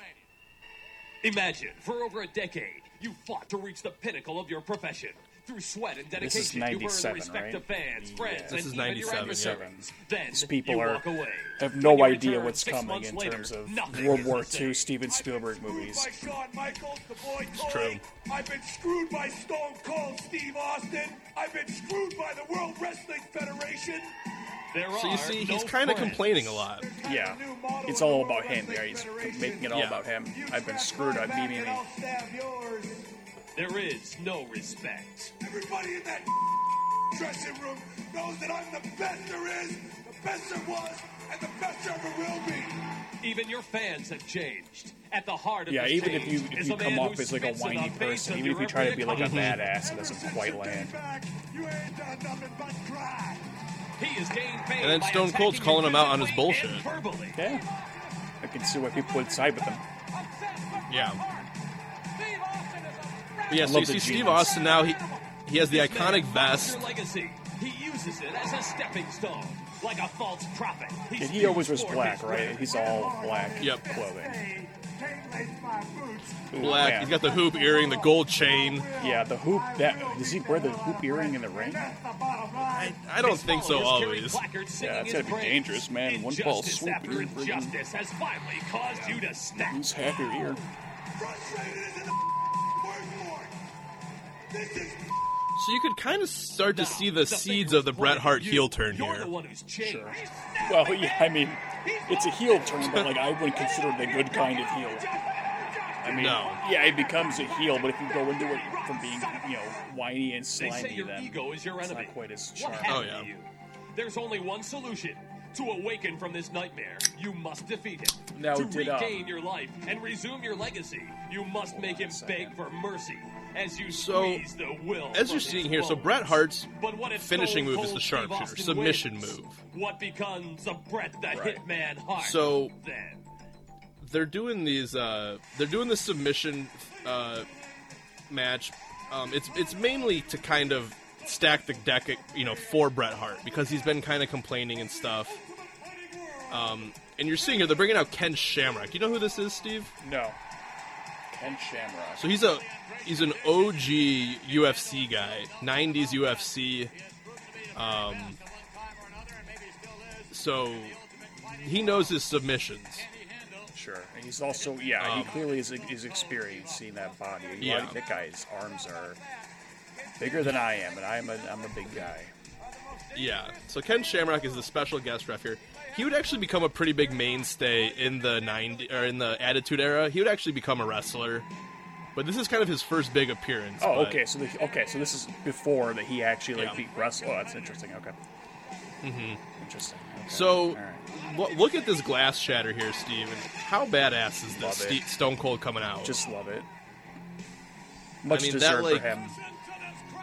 Imagine, for over a decade, you fought to reach the pinnacle of your profession. Through sweat and This is dedication, you earned the 97, respect right? of fans, Yeah. friends, This and is even 97, your adversaries. Then These people you are walk away. have no you idea return what's coming in later, terms of World War. II Steven Spielberg movies. By Shawn Michaels, the boy It's true. I've been screwed by Stone Cold Steve Austin. I've been screwed by the World Wrestling Federation. There So you are see, no he's kind of complaining a lot. Yeah, it's all about him. Yeah, he's making it all Yeah. about him. I've been screwed. I me, me, me. I'll stab yours. There is no respect. Everybody in that <laughs> dressing room knows that I'm the best there is, the best there was, and the best there ever will be. Even your fans have changed. At the heart of Yeah, even if you if you come off as like a spits in the whiny person, even if you try to be like a badass, it doesn't quite land. Back, you ain't done nothing but cry. He has gained And then Stone Cold's calling him out on his bullshit. and. Yeah, I can see why people would side with him. Yeah. But yeah, I so you see the Steve genius. Austin now. He he has the This iconic vest. legacy. He uses it as a stepping stone, like a false prophet. And he always was black, right? He's all black Yep. clothing. Hey, can't lace my boots. Ooh, Black. man. He's got the hoop earring, the gold chain. Yeah, the hoop. That does he wear the hoop earring in the ring? That's the bottom line. I don't think so always. Yeah, it's his gotta be dangerous, man. One ball Injustice swoop after injustice has finally caused you to snap. Lose half your So you could kind of start to see the seeds of the Bret Hart heel turn here. the one who's changed. Well, yeah, I mean, it's a heel turn, but like I wouldn't consider it a good kind of heel. I mean, No. yeah, it becomes a heel, but if you go into it from being, you know, whiny and They say slimy, your then ego is your it's enemy. not quite as What charming. happened Oh, yeah. to you? There's only one solution. To awaken from this nightmare, you must defeat him. Now, to did, um, regain your life and resume your legacy, you must make him a second. beg for mercy as you so, squeeze the will. As you're seeing here, so. Bret Hart's But what finishing move is the Steve sharpshooter, submission wins? move. What becomes of Bret the Right. Hitman Hart? So- then, they're doing these uh they're doing the submission uh match um it's it's mainly to kind of stack the deck you know for Bret Hart because he's been kind of complaining and stuff um and you're seeing here they're bringing out Ken Shamrock you know who this is Steve No. Ken Shamrock. so he's a he's an OG UFC guy 90s UFC um so he knows his submissions Sure. And he's also, yeah, he Um, clearly is, is experienced seeing that body. You Yeah. That guy's arms are bigger than I am, and I'm a, I'm a big guy. Yeah. So Ken Shamrock is the special guest ref here. He would actually become a pretty big mainstay in the 90 or in the Attitude Era. He would actually become a wrestler. But this is kind of his first big appearance. Oh, but- okay. So the, okay, so this is before that he actually like Yeah. beat Russell. Oh, that's interesting. Okay. Mm-hmm. Interesting. Okay. So right. lo- look at this glass shatter here, Steve. And how badass is this? Ste- Stone Cold coming out. just love it. Much mean, that, like- for him.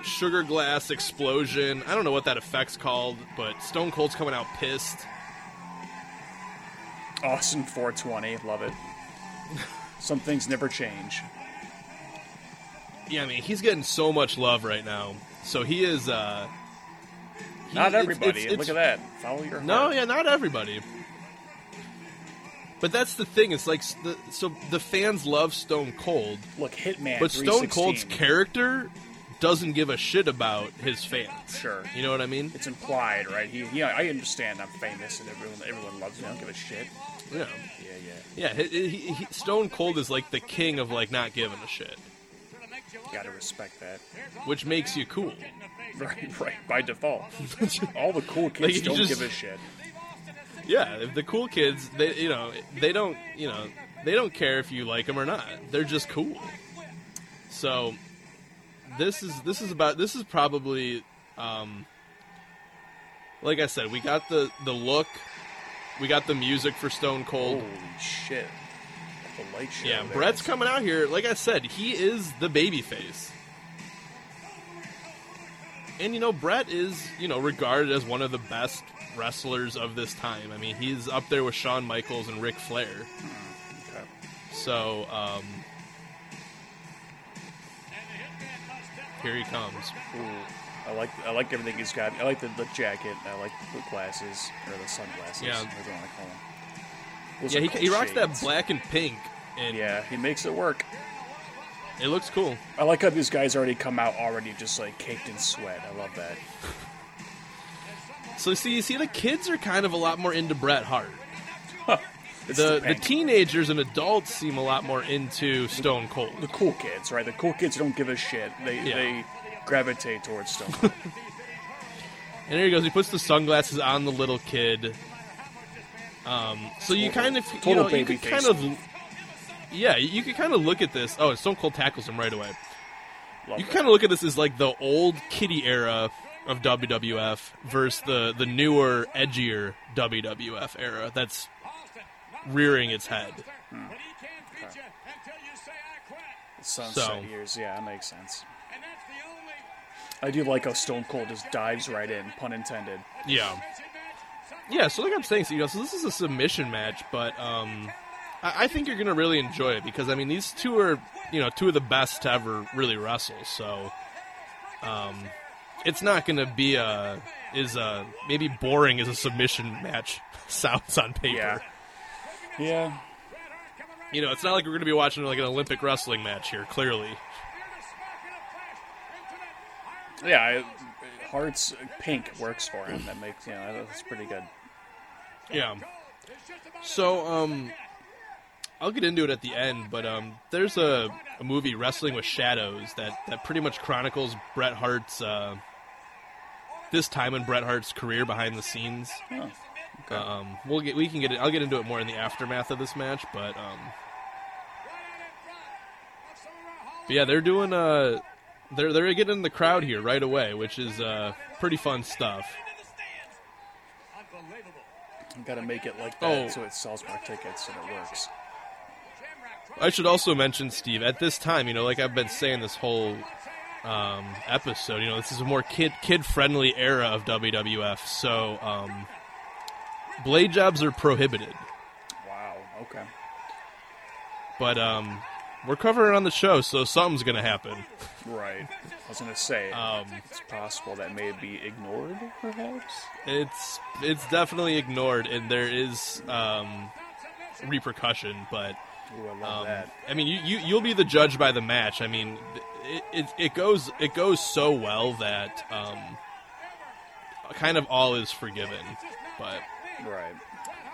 sugar glass explosion. I don't know what that effect's called, but Stone Cold's coming out pissed. Austin 420. Love it. Some things never change. Yeah, I mean, he's getting so much love right now. So he is. uh he- Not everybody. it's- it's- Look at that. Follow your heart. No, yeah, not everybody. But that's the thing. It's like the, so the fans love Stone Cold, Look, Hitman. but Stone Cold's character doesn't give a shit about his fans. Sure. you know what I mean? It's implied, right? He, yeah, I understand. I'm famous, and everyone, everyone loves me. I don't give a shit. Yeah, Yeah, yeah. yeah. He, he, he, Stone Cold is like the king of like not giving a shit, Gotta respect that. which makes you cool. <laughs> Right, right. By default, <laughs> all the cool kids you don't just- give a shit. Yeah, if the cool kids, they you know they don't you know they don't care if you like them or not. They're just cool. So this is this is about this is probably um, like I said, we got the the look, we got the music for Stone Cold. Holy shit! The light show. yeah. Bret's coming out here. Like I said, he is the baby face. And you know, Bret is, you know, regarded as one of the best wrestlers of this time. I mean, he's up there with Shawn Michaels and Ric Flair. Okay. So um, here he comes. Ooh, I like I like everything he's got. I like the, the jacket. I like the glasses or the sunglasses. Yeah. whatever you want to call them. Those yeah, he, cool he rocks that black and pink, and Yeah, he makes it work. it looks cool. I like how these guys already come out already just like caked in sweat. I love that. So see, you see, the kids are kind of a lot more into Bret Hart. It's The the, the teenagers and adults seem a lot more into Stone Cold. the cool kids, right? The cool kids don't give a shit. They Yeah. they gravitate towards Stone Cold. <laughs> And there he goes. He puts the sunglasses on the little kid. Um, so you kind of, you know, you baby could kind of, yeah, you could kind of look at this. Oh, Stone Cold tackles him right away. Love You kind of look at this as like the old kitty era of WWF versus the the newer, edgier WWF era that's rearing its head. Sunset So- years, yeah, that makes sense. I do like how Stone Cold just dives right in, pun intended. Yeah. Yeah, so like I'm saying, so, you know, so this is a submission match, but um, I, I think you're gonna really enjoy it because I mean these two are you know two of the best to ever really wrestle. So, um, it's not gonna be a is a maybe boring as a submission match <laughs> sounds on paper. Yeah. Yeah. You know, it's not like we're gonna be watching like an Olympic wrestling match here. Clearly, Yeah, I, Hart's pink works for him. That makes, you know, that's pretty good. Yeah. So, um, I'll get into it at the end, but um, there's a, a movie, Wrestling with Shadows, that, that pretty much chronicles Bret Hart's uh, this time in Bret Hart's career behind the scenes. Oh, okay. Um, we'll get we can get it. I'll get into it more in the aftermath of this match, but um, but yeah, they're doing uh, they're they're getting in the crowd here right away, which is uh, pretty fun stuff. You gotta make it like that Oh. so it sells more tickets and it works. I should also mention, Steve, at this time, you know, like I've been saying this whole um, episode, you know, this is a more kid kid friendly era of WWF, so um, blade jobs are prohibited. Wow, okay. But um, we're covering it on the show, so something's gonna happen. Right. I was gonna say, Um, it's possible that may be ignored, perhaps? It's it's definitely ignored, and there is um, repercussion. But Ooh, I um. I mean, you, you you'll be the judge by the match. I mean, it it, it goes it goes so well that um, kind of all is forgiven. But Right.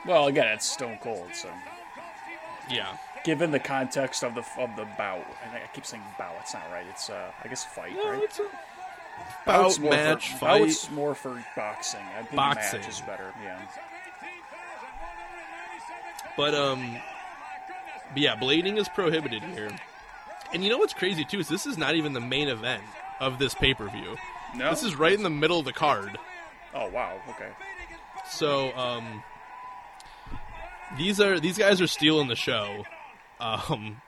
Well, again, it's Stone Cold, so yeah, given the context of the of the bout, and I keep saying bout, it's not right. It's uh, I guess fight, right? it's a Bout's bout more match for, fight. Bout's more for boxing. I think Boxing. match is better. Yeah. But um, but yeah, blading is prohibited here. And you know what's crazy too is this is not even the main event of this pay per view. No. This is right in the middle of the card. Oh wow. Okay. So um, these are these guys are stealing the show. Um,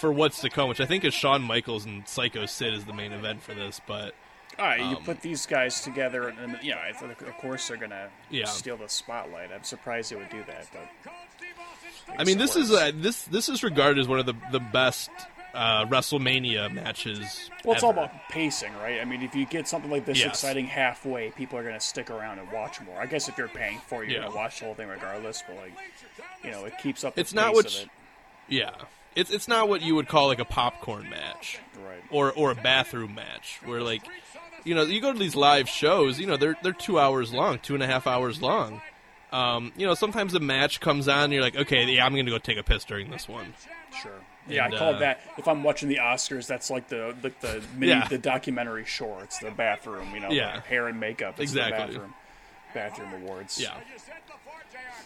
for what's to come, which I think is Shawn Michaels and Psycho Sid is the main event for this. But All right, you Um, put these guys together, and, and yeah, of course they're gonna Yeah. steal the spotlight. I'm surprised they would do that, but I mean, this it is works. uh, this this is regarded as one of the the best uh, WrestleMania matches. Well, it's all about pacing, right? I mean, if you get something like this Yes. exciting halfway, people are going to stick around and watch more. I guess if you're paying for it, you're Yeah. going to watch the whole thing regardless, but, like, you know, it keeps up the It's not pace what of it. Yeah, it's it's not what you would call like a popcorn match, Right. or or a bathroom match, where like, you know, you go to these live shows, you know, they're they're two hours long, two and a half hours long. Um, you know, sometimes a match comes on, and you're like, okay, yeah, I'm gonna go take a piss during this one. Sure. Yeah, And, I call uh, that, if I'm watching the Oscars, that's like the the, the mini, Yeah. the documentary shorts, the bathroom, you know, Yeah. like hair and makeup. It's the Exactly. bathroom, bathroom awards. Yeah.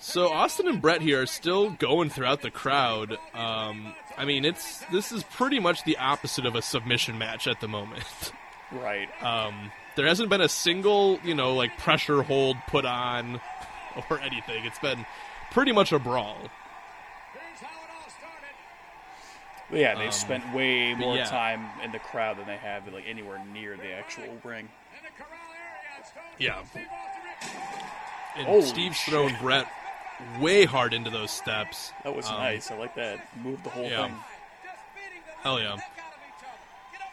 So Austin and Bret here are still going throughout the crowd. Um, I mean, it's this is pretty much the opposite of a submission match at the moment. Right. Um, there hasn't been a single, you know, like pressure hold put on or anything. It's been pretty much a brawl. Yeah, they've um, spent way more yeah. time in the crowd than they have like anywhere near the actual ring. Yeah. And Holy Steve's shit. thrown Bret way hard into those steps. That was Um, nice. I like that. Move the whole yeah. thing. Hell yeah.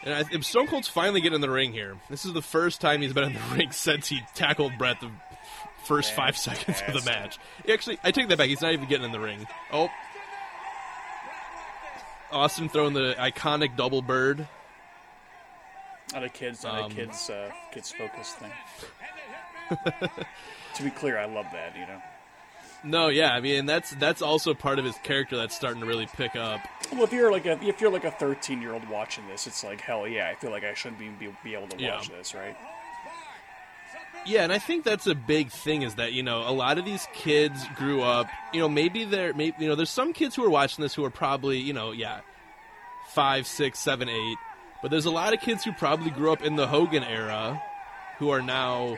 And I, if Stone Cold's finally getting in the ring here. This is the first time he's been in the <laughs> ring since he tackled Bret the first five seconds of the match. Actually, I take that back. He's not even getting in the ring. Oh. Austin throwing the iconic double bird. Not a kids, not Um, a kids, uh, kids focused thing. <laughs> to be clear, I love that. You know. No, yeah, I mean that's that's also part of his character that's starting to really pick up. Well, if you're like a if you're like a 13 year old watching this, it's like hell yeah. I feel like I shouldn't be be, be able to Yeah. watch this, right? Yeah, and I think that's a big thing is that you know a lot of these kids grew up. You know, maybe they're maybe you know there's some kids who are watching this who are probably you know yeah five, six, seven, eight, but there's a lot of kids who probably grew up in the Hogan era who are now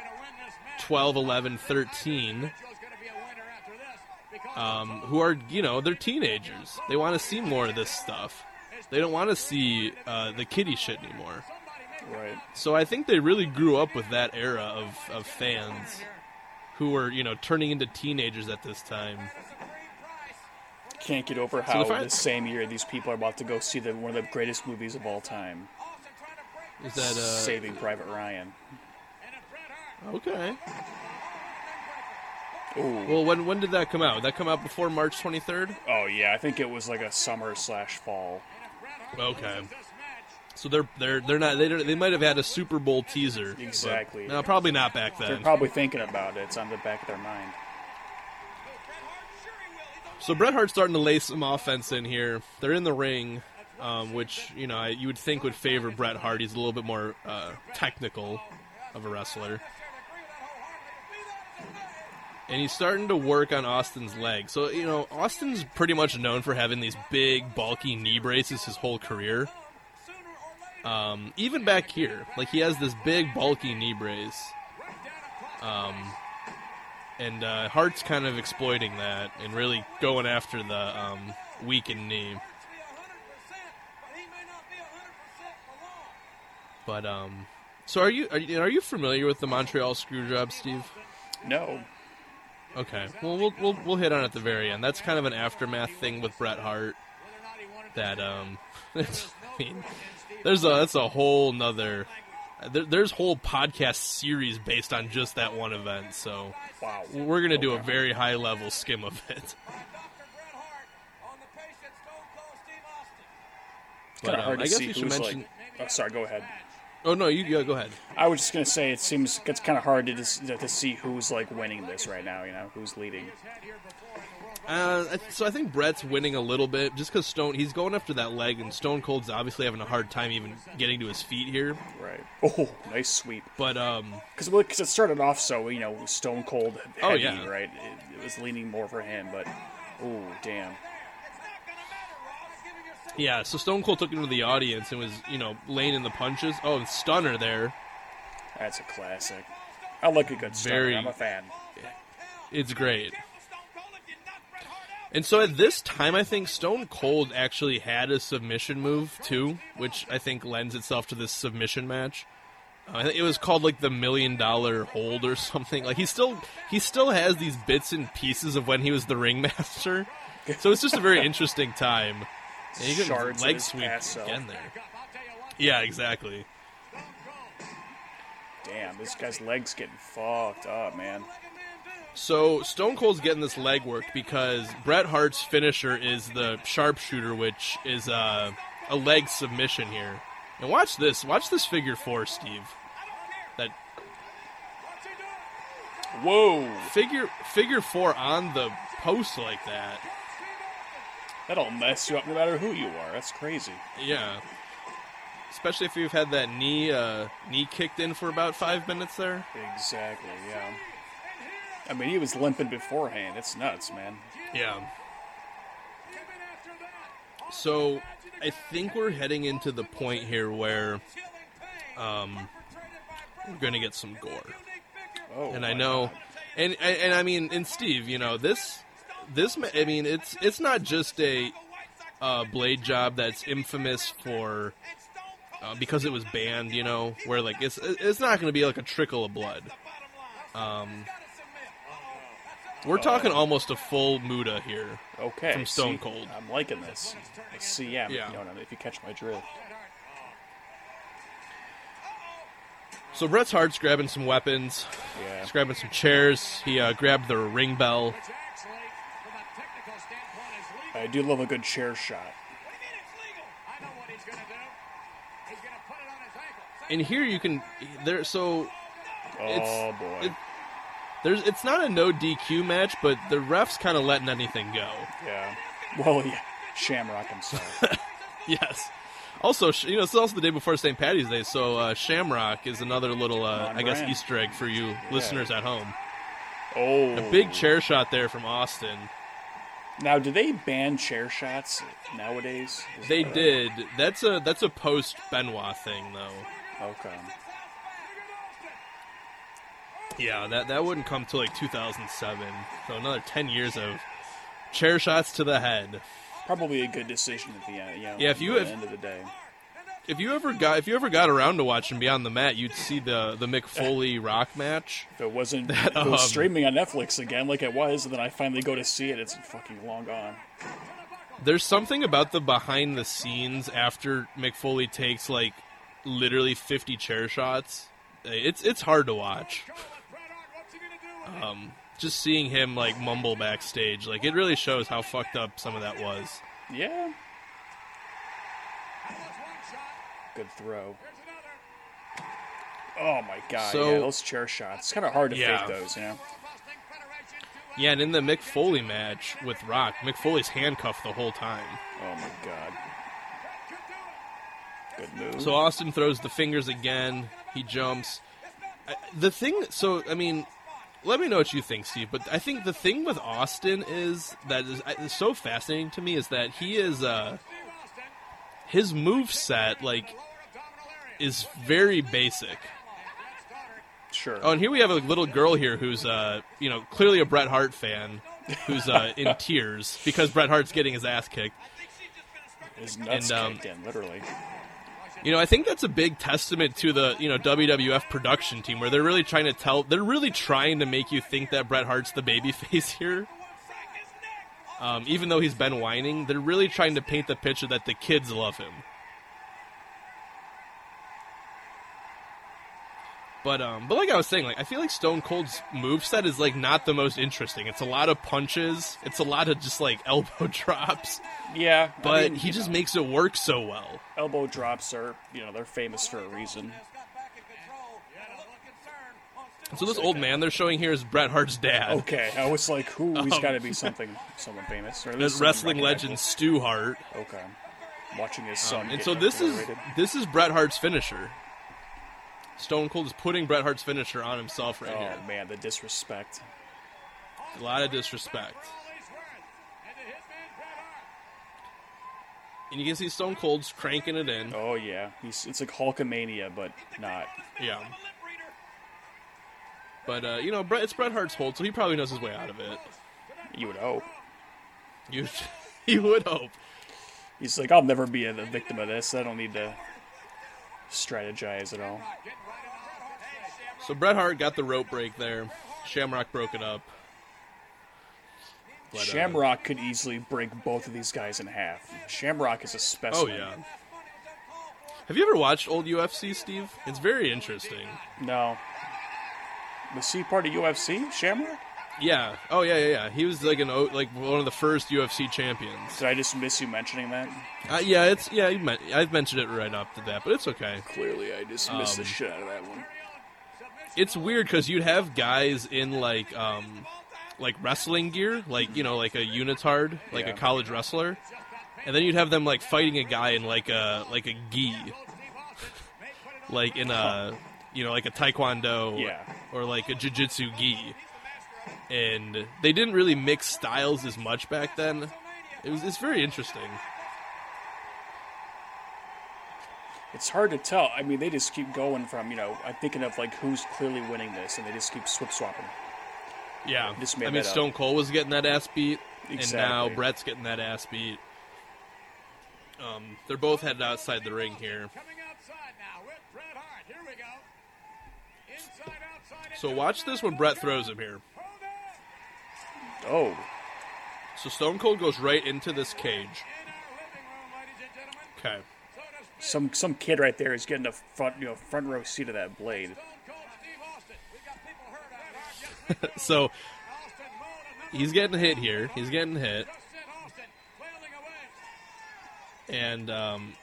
12, 11, 13. Um, who are you know they're teenagers. They want to see more of this stuff. They don't want to see uh, the kiddie shit anymore. Right. So I think they really grew up with that era of, of fans who were, you know, turning into teenagers at this time. Can't get over So how the fi- the same year these people are about to go see the one of the greatest movies of all time. Is that uh Saving Private Ryan? Okay. Ooh. Well, when when did that come out? Did that come out before March 23rd? Oh yeah, I think it was like a summer slash fall. Okay. So they're they're they're not they they might have had a Super Bowl teaser. Exactly. no, probably not back then. They're probably thinking about it. It's on the back of their mind. So Bret Hart's starting to lay some offense in here. They're in the ring, um, which you know you would think would favor Bret Hart. He's a little bit more uh, technical of a wrestler, and he's starting to work on Austin's leg. So you know Austin's pretty much known for having these big, bulky knee braces his whole career. Um, even back here, like he has this big, bulky knee brace. Um, and uh, Hart's kind of exploiting that and really going after the um, weakened knee. But um, so are you are you, are you familiar with the Montreal Screwjob, Steve? No. Okay. Well, we'll we'll we'll hit on it at the very end. That's kind of an aftermath thing with Bret Hart. That um, <laughs> I mean, there's a that's a whole nother. There, there's whole podcast series based on just that one event. So Wow. we're gonna do a very high level skim of it. <laughs> Kind But, of um, hard to I guess see we should who's mention. like. Oh, sorry. Go ahead. Oh no, you go, go ahead. I was just gonna say it seems it's kind of hard to just, to see who's like winning this right now. You know, who's leading. Uh, so I think Bret's winning a little bit just because Stone he's going after that leg, and Stone Cold's obviously having a hard time even getting to his feet here. Right. Oh, nice sweep. But um, Because because it started off so you know Stone Cold heavy, Oh, yeah. right? It, it was leaning more for him, but oh damn. Yeah, so Stone Cold took him to the audience and was you know laying in the punches. Oh, and stunner there. That's a classic. I like a good. Very- I'm a fan. It's great. And so at this time, I think Stone Cold actually had a submission move too, which I think lends itself to this submission match. Uh, I think it was called like the million dollar hold or something. Like he still he still has these bits and pieces of when he was the ringmaster. So it's just a very interesting time. And he got Shards leg his sweep again there. Yeah, exactly. Damn, this guy's legs getting fucked up, man. So Stone Cold's getting this leg work because Bret Hart's finisher is the sharpshooter, which is uh, a leg submission here. And watch this, watch this figure four, Steve. That Whoa, figure figure four on the post like that. That'll mess you up no matter who you are. That's crazy. Yeah. Especially if you've had that knee uh, knee kicked in for about five minutes there. Exactly. Yeah. I mean, he was limping beforehand. It's nuts, man. Yeah. So, I think we're heading into the point here where um, we're going to get some gore. Oh, and I know, God. and, and and I mean, and Steve, you know this, this. I mean, it's it's not just a uh, blade job that's infamous for uh, because it was banned. You know, where like it's it's not going to be like a trickle of blood. Um, We're talking almost a full Muta here. Okay. From Stone see, Cold. I'm liking this. See, yeah. You know, if you catch my drift. So Bret Hart's grabbing some weapons. Yeah. He's grabbing some chairs. He uh, grabbed the ring bell. I do love a good chair shot. And here you can there. So Oh It's- boy. it- there's it's not a no DQ match, but the refs kind of letting anything go. yeah. Well, yeah. Shamrock himself. <laughs> Yes. Also, you know, it's also the day before St. Patty's Day, so uh, Shamrock is another little, uh, I guess. Easter egg for you listeners at home. oh. A big chair shot there from Austin. Now, do they ban chair shots nowadays? Is They that- did. That's a that's a post Benoit thing, though. Okay. Yeah, that that wouldn't come till like 2007. So another 10 years of chair shots to the head. Probably a good decision at the end. You know, Yeah, if you at the have- end of the day. If you ever got if you ever got around to watching Beyond the Mat, you'd see the the Mick Foley Rock match. If it wasn't <laughs> if it was um, streaming on Netflix again, like it was, and then I finally go to see it, it's fucking long gone. There's something about the behind the scenes after Mick Foley takes like literally 50 chair shots. It's it's hard to watch. Um, just seeing him like mumble backstage, like it really shows how fucked up some of that was. Yeah. Good throw. Oh my god! So- yeah, those chair shots. It's kind of hard to Yeah. fake those, you know. Yeah, and in the Mick Foley match with Rock, Mick Foley's handcuffed the whole time. Oh my god. Good move. So Austin throws the fingers again. He jumps. The thing, so I mean, let me know what you think, Steve. But I think the thing with Austin is that is, is so fascinating to me is that he is uh, his move set like is very basic. sure. Oh, and here we have a little girl here who's uh, you know, clearly a Bret Hart fan, who's uh, in <laughs> tears because Bret Hart's getting his ass kicked. His nuts and, um, kicked in, literally. You know, I think that's a big testament to the you know WWF production team, where they're really trying to tell, they're really trying to make you think that Bret Hart's the babyface <laughs> here. Um, even though he's been whining, they're really trying to paint the picture that the kids love him. But um, but like I was saying, like I feel like Stone Cold's moveset is like not the most interesting. It's a lot of punches. It's a lot of just like <laughs> elbow drops. Yeah, I But mean, he just know, makes it work so well. elbow drops are you know they're famous for a reason. So this old man they're showing here is Bret Hart's dad. Okay, I was like, who? He's Um, got to be something, someone famous, or at The least someone wrestling recognizable. legend Stu Hart. Okay, watching his son. Um, and get so this is obliterated. this is Bret Hart's finisher. Stone Cold is putting Bret Hart's finisher on himself right Oh here. man, the disrespect. A lot of disrespect. And you can see Stone Cold's cranking it in. Oh yeah, he's it's like Hulkamania, but not. Yeah. But uh, you know, Bret, it's Bret Hart's hold, so he probably knows his way out of it. You would hope. You <laughs> you would hope. He's like, I'll never be a, the victim of this. I don't need to strategize at all. So Bret Hart got the rope break there. Shamrock broke it up. But, uh, Shamrock could easily break both of these guys in half. Shamrock is a Oh yeah. Have you ever watched old UFC, Steve? It's very interesting. No. Was he part of UFC? Shamrock? Yeah. Oh yeah, yeah, yeah. He was like an o- like one of the first UFC champions. Did I just miss you mentioning that? Uh, yeah, it's yeah. Meant, I've mentioned it right up to that, but it's okay. Clearly, I just missed the Um, shit out of that one. It's weird because you'd have guys in like um like wrestling gear, like you know, like a unitard, like Yeah. a college wrestler, and then you'd have them like fighting a guy in like a like a gi, <laughs> like in a you know like a taekwondo Yeah. or like a jiu-jitsu gi. And they didn't really mix styles as much back then. It was it's very interesting. It's hard to tell. I mean, they just keep going from, you know, I'm thinking of like who's clearly winning this, and they just keep swip swapping. Yeah, Just made I mean that up. Stone Cold was getting that ass beat, and now Exactly. Bret's getting that ass beat. Um, they're both headed outside the ring here. So watch this when Bret throws him here. Oh, So Stone Cold goes right into this cage. Okay. some some kid right there is getting a front you know front row seat of that blade. <laughs> So he's getting hit here. He's getting hit. And um,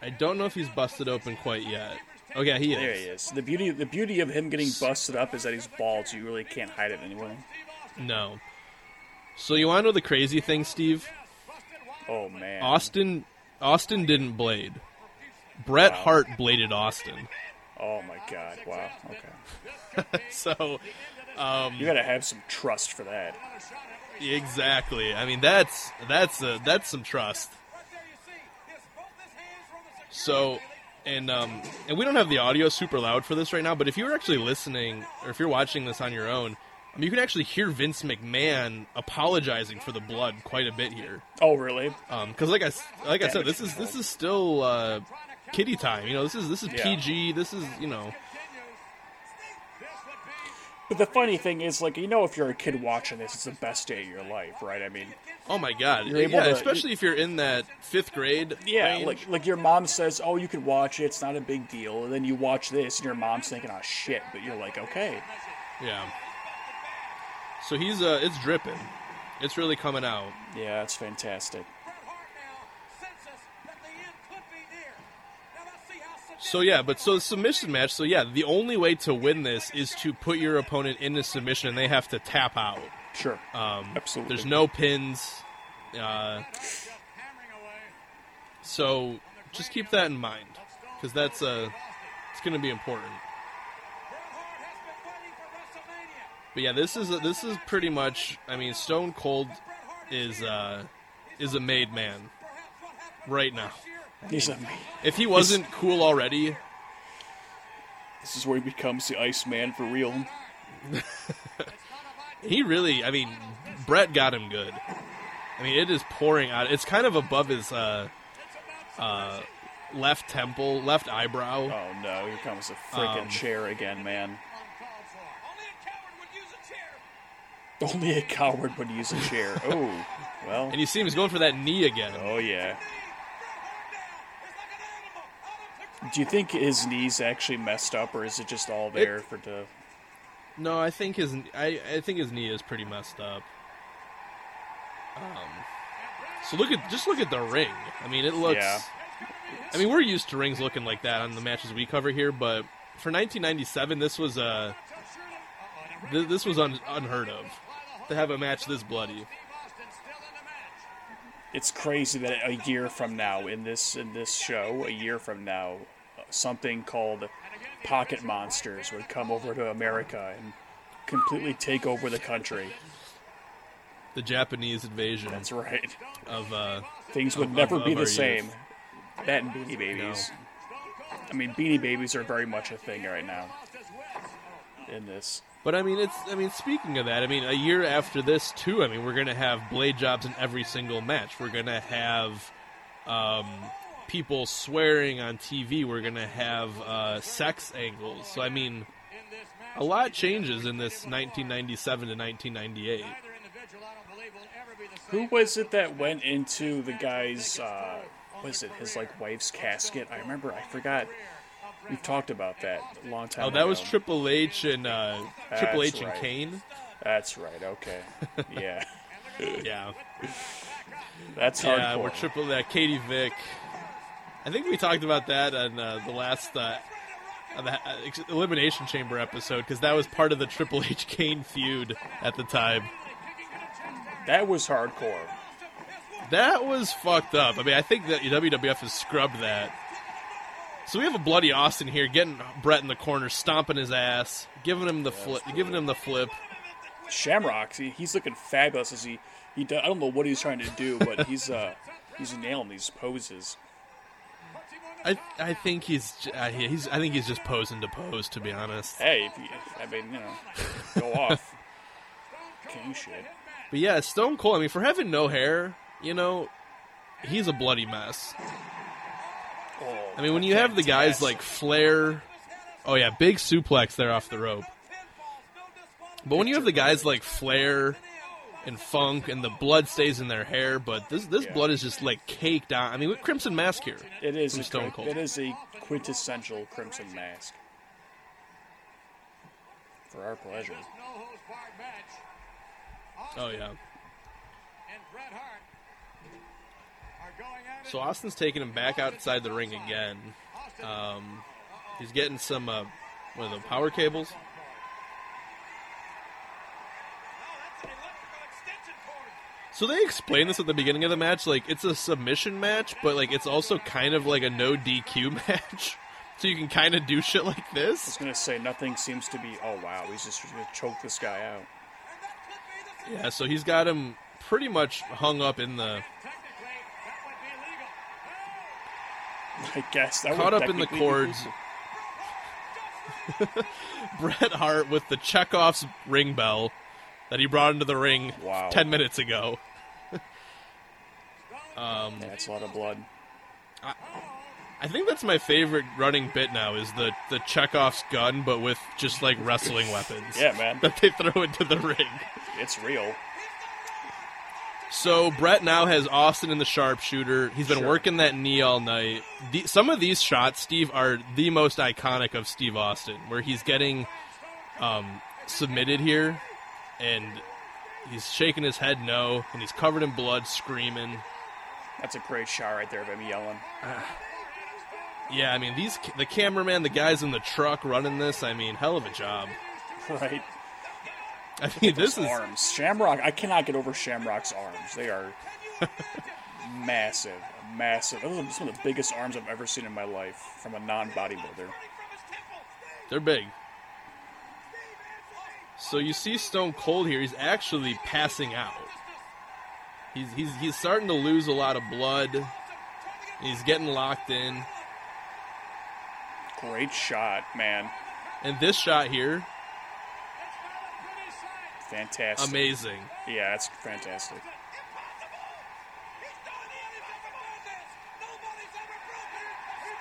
I don't know if he's busted open quite yet. Oh yeah, he is. There he is. The beauty the beauty of him getting busted up is that he's bald, so you really can't hide it anyway. No. So you want to know the crazy thing, Steve? Oh man, Austin Austin didn't blade. Bret Wow. Hart bladed Austin. Oh my god! Wow. Okay. <laughs> So um, You gotta have some trust for that. exactly. I mean that's that's a, that's some trust. So and um and we don't have the audio super loud for this right now, but if you were actually listening or if you're watching this on your own, I mean, you can actually hear Vince McMahon apologizing for the blood quite a bit here. Oh really? because like I like I said, this is this is still uh, kiddie time. You know, this is this is Yeah. PG. This is you know, But the funny thing is, like, you know, if you're a kid watching this, it's the best day of your life, right? I mean, oh my god, yeah. to- especially if you're in that fifth grade. yeah, range. like like your mom says, "Oh, you can watch it; it's not a big deal." And then you watch this, and your mom's thinking, "Oh shit," but you're like, "Okay." yeah. So he's uh, it's dripping. It's really coming out. Yeah, it's fantastic. So yeah, but so the submission match. So yeah, the only way to win this is to put your opponent into submission, and they have to tap out. Sure. Um, Absolutely. There's no pins. Uh, so just keep that in mind because that's uh, it's going to be important. But yeah, this is a, this is pretty much. I mean, Stone Cold is uh, is a made man right now. He's a, If he wasn't cool already, this is where he becomes the Iceman for real. <laughs> he really. I mean, Bret got him good. I mean, it is pouring out. It's kind of above his uh, uh, left temple, left eyebrow. Oh no, here comes the freaking Um, chair again, man. Only a coward would use a chair. Oh, <laughs> well. And you see him, he's going for that knee again. Oh yeah. Do you think his knees actually messed up, or is it just all there for the? No, I think his I, I think his knee is pretty messed up. Um, so look at just look at the ring. I mean, it looks. Yeah. I mean, we're used to rings looking like that on the matches we cover here, but for 1997, this was uh, th- this was un- unheard of to have a match this bloody. It's crazy that a year from now, in this in this show, a year from now, something called Pocket Monsters would come over to America and completely take over the country. The Japanese invasion. That's right. Of uh, Things would of- never of- be of the same. youth. That and Beanie Babies. I mean, Beanie Babies are very much a thing right now. In this, But I mean, it's. I mean, speaking of that, I mean, a year after this too. I mean, we're gonna have blade jobs in every single match. We're gonna have um, people swearing on TV. We're gonna have uh, sex angles. So I mean, a lot changes in this 1997 to 1998. who was it that went into the guy's? Uh, was it his like wife's casket? I remember. I forgot. We've talked about that a long time. Oh, that was. Triple H and uh, Triple H and right. Kane. That's right. Okay. Yeah. <laughs> Yeah, That's yeah, we're triple that. Katie Vick. I think we talked about that on uh, the last uh, the uh, Elimination Chamber episode because that was part of the Triple <laughs> H Kane feud at the time. That was hardcore. That was fucked up. I mean, I think that WWF has scrubbed that. So we have a bloody Austin here, getting Bret in the corner, stomping his ass, giving him the flip, giving him the flip. Shamrock, he, he's looking fabulous as he he. Do, I don't know what he's trying to do, but he's uh he's nailing these poses. I I think he's uh, he's I think he's just posing to pose. To be honest. Hey, if you, I mean, you know, go off. King shit. But yeah, Stone Cold. I mean, for having no hair, you know, he's a bloody mess. Oh, I mean, when you have the guys like Flair, oh yeah, big suplex there off the rope. But when you have the guys like Flair and funk, and the blood stays in their hair. But this this Yeah. blood is just like caked on. I mean, with Crimson Mask here. It is from a Stone Cold. It is a quintessential Crimson Mask. For our pleasure. Oh yeah. So Austin's taking him back outside the ring again. Um, he's getting some uh, what are the power cables? So they explain this at the beginning of the match, like it's a submission match, but like it's also kind of like a no DQ <laughs> match. So you can kind of do shit like this. I was gonna say nothing seems to be. Oh wow, he's just gonna choke this guy out. Yeah, so he's got him pretty much hung up in the I guess that caught up in the cords. <laughs> Bret Hart with the Chekhov's ring bell that he brought into the ring Wow. ten minutes ago. <laughs> Um, yeah, it's a lot of blood. I think that's my favorite running bit now is the the Chekhov's gun, but with just like wrestling weapons. Yeah, man. <laughs> that they throw into the ring. It's real. So Bret now has Austin in the sharpshooter. He's been Sure. working that knee all night. The, some of these shots, Steve, are the most iconic of Steve Austin, where he's getting um, submitted here, and he's shaking his head no, and he's covered in blood, screaming. That's a great shot right there of him yelling. <sighs> Yeah, I mean these the cameraman, the guys in the truck running this. I mean, hell of a job. <laughs> Right. I mean, this is arms. Shamrock. I cannot get over Shamrock's arms. They are <laughs> massive, massive. Those are some of the biggest arms I've ever seen in my life from a non-bodybuilder. They're big. So you see Stone Cold here. He's actually passing out. He's he's he's starting to lose a lot of blood. He's getting locked in. Great shot, man. And this shot here, Fantastic. amazing. Yeah, that's fantastic.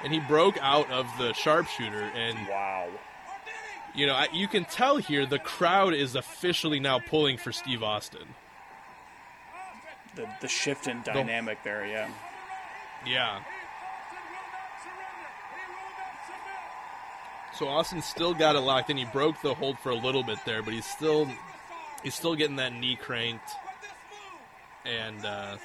And he broke out of the sharpshooter, and Wow. you know I, you can tell here the crowd is officially now pulling for Steve Austin. The the shift in dynamic there. Yeah. Yeah. So Austin still got it locked in. He broke the hold for a little bit there, but he's still he's still getting that knee cranked. And uh,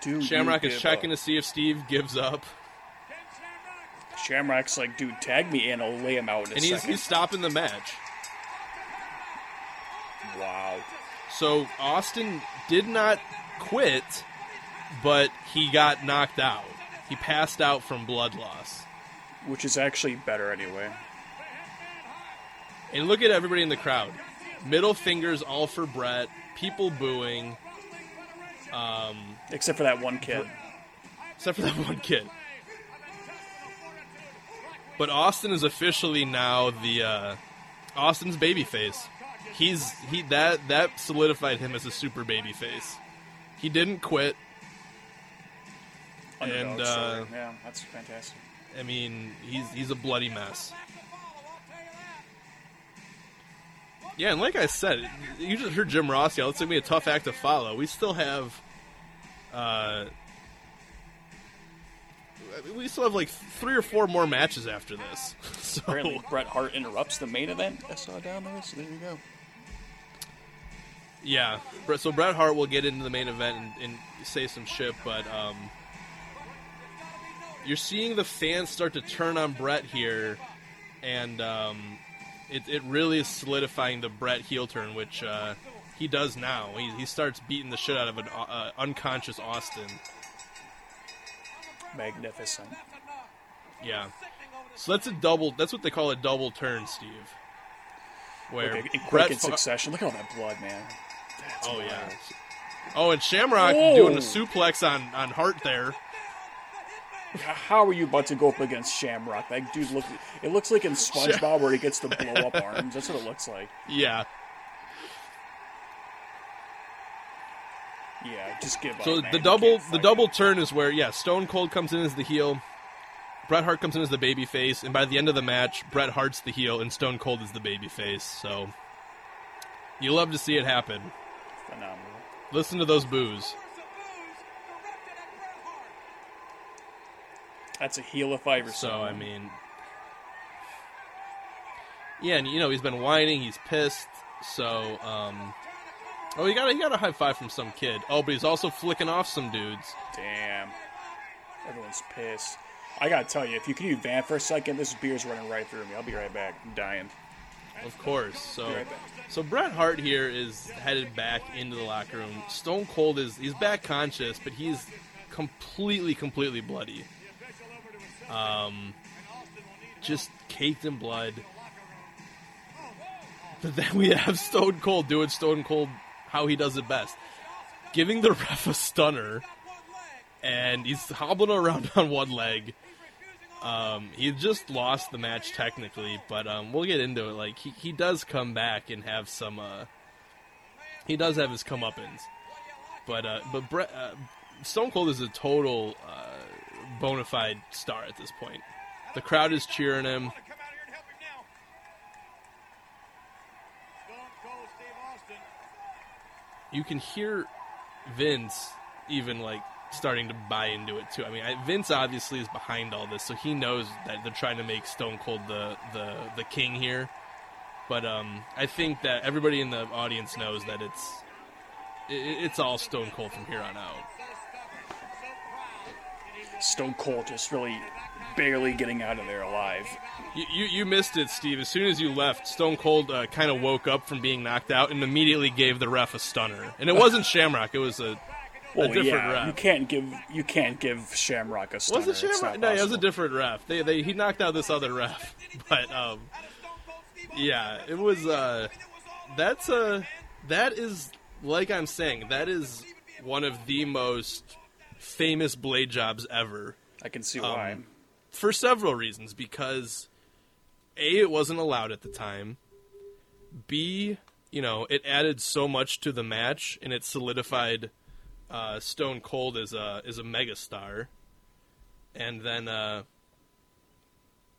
Dude, Shamrock is checking up. to see if Steve gives up, Shamrock's like, dude, tag me in. I'll lay him out in a and he's he's stopping the match. Wow. So Austin did not quit, but he got knocked out. He passed out from blood loss. Which is actually better anyway. And look at everybody in the crowd. Middle fingers all for Bret. People booing. Um, Except for that one kid. except for that one kid. But Austin is officially now the uh, Austin's babyface. He's he that that solidified him as a super babyface. He didn't quit. Underdog And, uh, yeah, that's fantastic. I mean, he's he's a bloody mess. Yeah, and like I said, you just heard Jim Ross yell. It's gonna be a tough act to follow. We still have, uh, we still have like three or four more matches after this. <laughs> So Apparently, Bret Hart interrupts the main event. I saw down there, so there you go. yeah, so Bret Hart will get into the main event and, and say some shit, but um, you're seeing the fans start to turn on Bret here, and um, it, it really is solidifying the Bret heel turn, which uh, he does now. He, he starts beating the shit out of an uh, unconscious Austin. Magnificent. Yeah. So that's a double. That's what they call a double turn, Steve. Where Okay, in quick in succession. Look at all that blood, man. That's Oh wild. yeah. Oh, and Shamrock Whoa. doing a suplex on on Hart there. How are you about to go up against Shamrock? That dude look. It looks like in SpongeBob where he gets the blow up <laughs> arms. That's what it looks like. Yeah. Yeah, just give up. So the double the double him. turn is where yeah Stone Cold comes in as the heel, Bret Hart comes in as the baby face, and by the end of the match, Bret Hart's the heel and Stone Cold is the baby face. So You love to see it happen. Phenomenal. Listen to those boos. That's a heel if I ever So saw I mean, yeah, and you know he's been whining. He's pissed. So, um, oh, he got a, he got a high five from some kid. Oh, but he's also flicking off some dudes. Damn. Everyone's pissed. I gotta tell you, if you can you vamp for a second, this beer's running right through me. I'll be right back. I'm dying. Of course. So, right so Bret Hart here is headed back into the locker room. Stone Cold is he's back conscious, but he's completely, completely bloody. Um, just caked in blood. But then we have Stone Cold doing Stone Cold how he does it best, giving the ref a stunner, and he's hobbling around <laughs> on one leg. Um, he just lost the match technically, but um, we'll get into it. Like he, he does come back and have some. Uh, he does have his comeuppance, but uh, but Bret, uh, Stone Cold is a total uh, bona fide star at this point. The crowd is cheering him. You can hear Vince even like starting to buy into it too. I mean, I, Vince obviously is behind all this, so he knows that they're trying to make Stone Cold the the the king here. But um, I think that everybody in the audience knows that it's it, it's all Stone Cold from here on out. Stone Cold just really barely getting out of there alive. You, you, you missed it, Steve. As soon as you left, Stone Cold uh, kind of woke up from being knocked out and immediately gave the ref a stunner. And it wasn't Shamrock; it was a, a Well, different yeah, ref. you can't give you can't give Shamrock a stunner. Was it Shamrock? No, it was a different ref. They, they, he knocked out this other ref. <laughs> But um, yeah, it was. Uh, that's a that is like I'm saying. That is one of the most famous blade jobs ever. I can see Um, why. for several reasons. Because a, it wasn't allowed at the time. B, you know, it added so much to the match and it solidified uh, Stone Cold as a as a megastar. And then, uh,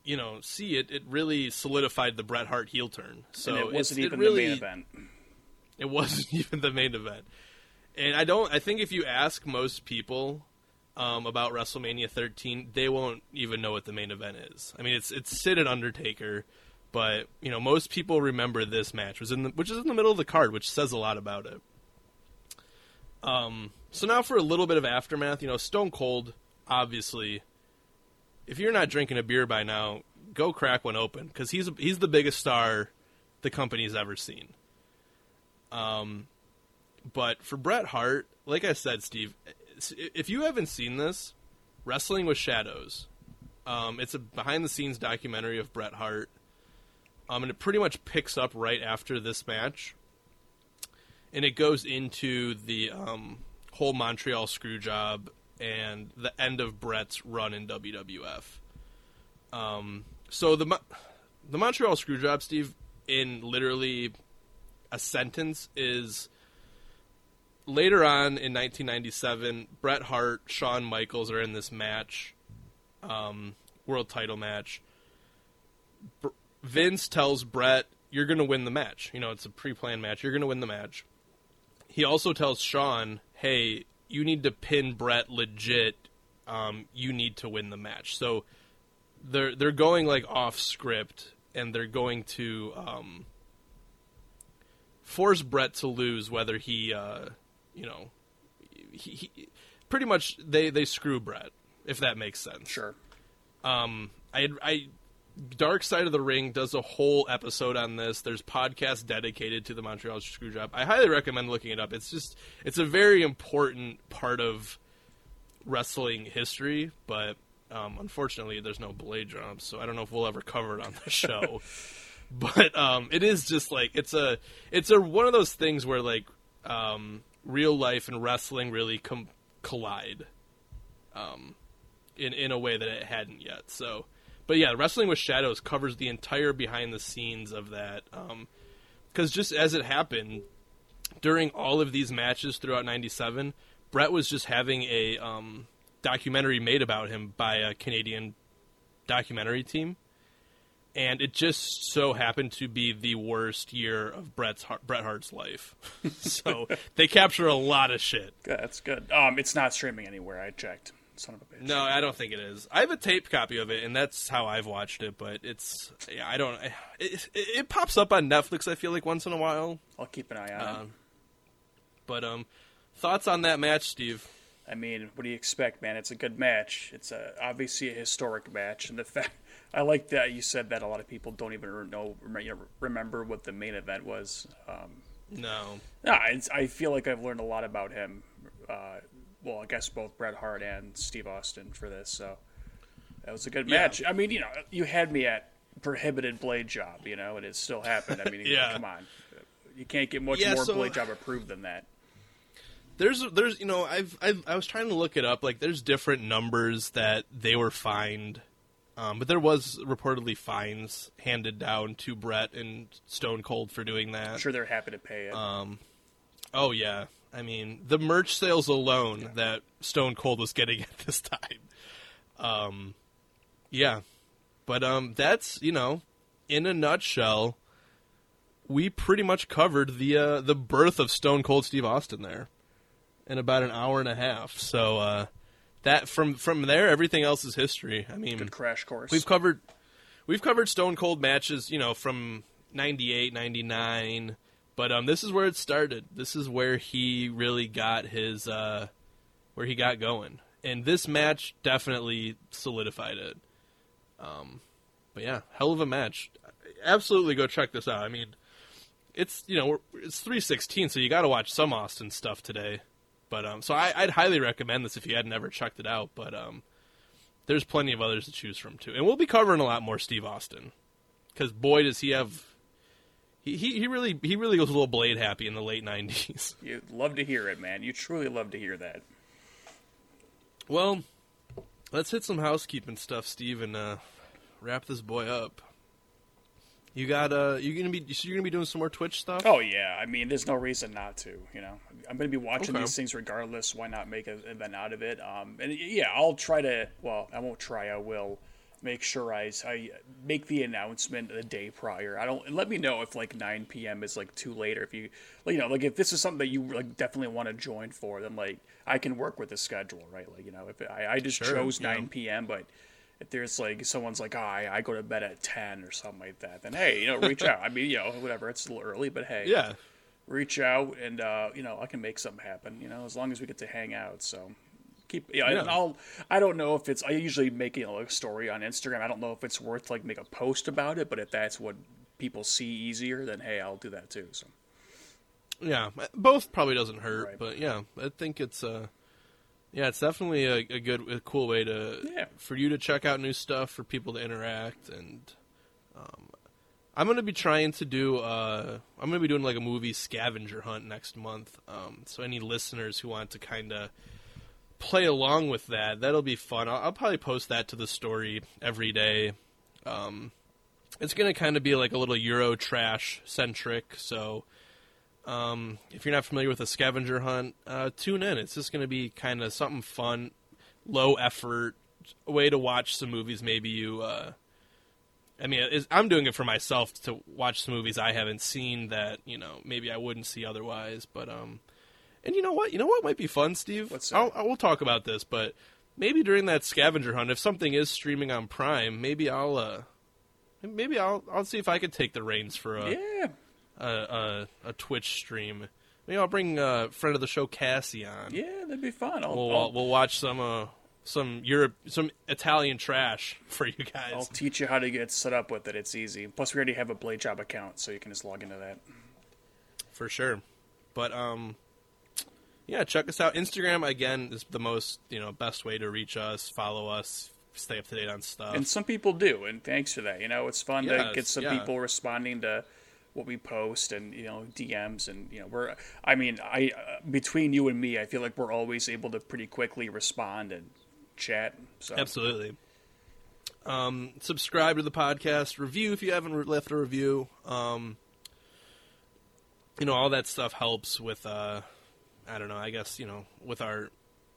you know, C, it, it really solidified the Bret Hart heel turn. So and it wasn't it even really, the main event. it wasn't <laughs> even the main event. And I don't. I think if you ask most people um, about WrestleMania 13, they won't even know what the main event is. I mean, it's it's Sid and Undertaker, but you know most people remember this match was in the, which is in the middle of the card, which says a lot about it. Um. So now for a little bit of aftermath, you know, Stone Cold, obviously. If you're not drinking a beer by now, go crack one open because he's he's the biggest star the company's ever seen. Um, but for Bret Hart, like I said, Steve, if you haven't seen this, Wrestling with Shadows, um, it's a behind the scenes documentary of Bret Hart. Um, and it pretty much picks up right after this match. And it goes into the um, whole Montreal screw job and the end of Bret's run in WWF. Um, so the the Montreal screw job, Steve, in literally a sentence is later on in 1997, Bret Hart, Shawn Michaels are in this match, um, world title match. Br- Vince tells Bret, "You're going to win the match. You know, it's a pre-planned match. You're going to win the match." He also tells Shawn, "Hey, you need to pin Bret legit. Um, you need to win the match." So they're they're going like off script, and they're going to um, force Bret to lose, whether he, uh, you know, he, he pretty much they they screw Bret if that makes sense. Sure. Um, I I Dark Side of the Ring does a whole episode on this. There's podcasts dedicated to the Montreal Screwjob. I highly recommend looking it up. It's just it's a very important part of wrestling history, but um, unfortunately, there's no blade jumps, so I don't know if we'll ever cover it on the <laughs> show. but um, it is just like it's a it's a one of those things where like um, real life and wrestling really com- collide um, in in a way that it hadn't yet. So, but yeah, wrestling with shadows covers the entire behind the scenes of that. Because just as it happened during all of these matches throughout '97, Bret was just having a um, documentary made about him by a Canadian documentary team, and it just so happened to be the worst year of Bret's Hart- Bret Hart's life. <laughs> so they capture a lot of shit. That's good. Um, it's not streaming anywhere. I checked. Son of a bitch. No, I don't think it is. I have a tape copy of it, and that's how I've watched it. But it's yeah, I don't. It, it, it pops up on Netflix. I feel like once in a while. I'll keep an eye on it. Um, but um, thoughts on that match, Steve? I mean, what do you expect, man? It's a good match. It's a, obviously a historic match, and the fact I like that you said that a lot of people don't even know remember what the main event was. Um, No. I feel like I've learned a lot about him. Uh, well, I guess both Bret Hart and Steve Austin for this, so that was a good Yeah. match. I mean, you know, you had me at prohibited blade job, you know, and it still happened. I mean, <laughs> Yeah. come on, you can't get much Yeah, more so- blade job approved than that. There's, there's, you know, I've, I've, I was trying to look it up. Like, there's different numbers that they were fined, um, but there was reportedly fines handed down to Bret and Stone Cold for doing that. I'm sure they're happy to pay it. Um, oh yeah, I mean the merch sales alone that Stone Cold was getting <laughs> at this time. Um, yeah, but um, that's you know, in a nutshell, we pretty much covered the uh, the birth of Stone Cold Steve Austin there in about an hour and a half. So uh, that from from there, everything else is history. I mean, Good crash course. We've covered we've covered Stone Cold matches, you know, from 98, 99, but um this is where it started. This is where he really got his uh where he got going. And this match definitely solidified it. Um but yeah, hell of a match. Absolutely go check this out. I mean, it's you know, it's 316, so you got to watch some Austin stuff today. But um so I I'd highly recommend this if you had never checked it out, but um there's plenty of others to choose from too, and we'll be covering a lot more Steve Austin because boy does he have. He, he he really he really goes a little blade happy in the late '90s. <laughs> You love to hear it, man. You truly love to hear that. Well, let's hit some housekeeping stuff, Steve, and uh, wrap this boy up. You got uh, you're gonna be so you're gonna be doing some more Twitch stuff? Oh yeah, I mean, there's no reason not to. You know, I'm going to be watching Okay. these things regardless. Why not make an event out of it? Um, and yeah, I'll try to. Well, I won't try. I will make sure I, I make the announcement the day prior. I don't. Let me know if like 9 p.m. is like too late, or if you, you know, like if this is something that you like definitely want to join for, then like I can work with the schedule, right? Like you know, if I, I just Sure, chose yeah. 9 p.m., but if there's like someone's like, oh, I, I go to bed at 10 or something like that, then hey, you know, reach out. I mean, you know, whatever. It's a little early, but hey, Yeah. reach out and uh, you know I can make something happen. You know, as long as we get to hang out. So keep yeah. I'll I don't know if it's I usually make you know a story on Instagram. I don't know if it's worth like make a post about it, but if that's what people see easier, then hey, I'll do that too. So Yeah, both probably doesn't hurt, Right. but yeah, I think it's uh yeah, it's definitely a, a good, a cool way to Yeah. for you to check out new stuff, for people to interact, and um, I'm gonna be trying to do uh I'm gonna be doing like a movie scavenger hunt next month. Um, so any listeners who want to kind of play along with that, that'll be fun. I'll, I'll probably post that to the story every day. Um, it's gonna kind of be like a little Euro trash centric, so. Um, if you're not familiar with a scavenger hunt, uh, tune in. It's just going to be kind of something fun, low effort, a way to watch some movies. Maybe you, uh, I mean, I'm doing it for myself to watch some movies I haven't seen that you know maybe I wouldn't see otherwise. But um, and you know what? You know what might be fun, Steve? What's that? I'll, I will talk about this, but maybe during that scavenger hunt, if something is streaming on Prime, maybe I'll uh, maybe I'll I'll see if I could take the reins for a yeah, a, a, a Twitch stream. Maybe I'll bring a friend of the show Cassie on. yeah, that'd be fun. I'll, We'll I'll, we'll watch some uh, some Europe some Italian trash <laughs> for you guys. I'll teach you how to get set up with it. It's easy. Plus, we already have a Blade Job account, so you can just log into that. for sure. But um, yeah, check us out. Instagram again is the most you know best way to reach us, follow us, stay up to date on stuff. And some people do, and thanks for that. You know, it's fun to get some yeah. people responding to what we post, and you know, DMs, and you know, we're. I mean, I uh, between you and me, I feel like we're always able to pretty quickly respond and chat. So Absolutely. Um, subscribe to the podcast, review if you haven't re- left a review. Um, you know, all that stuff helps with, uh, I don't know, I guess, you know, with our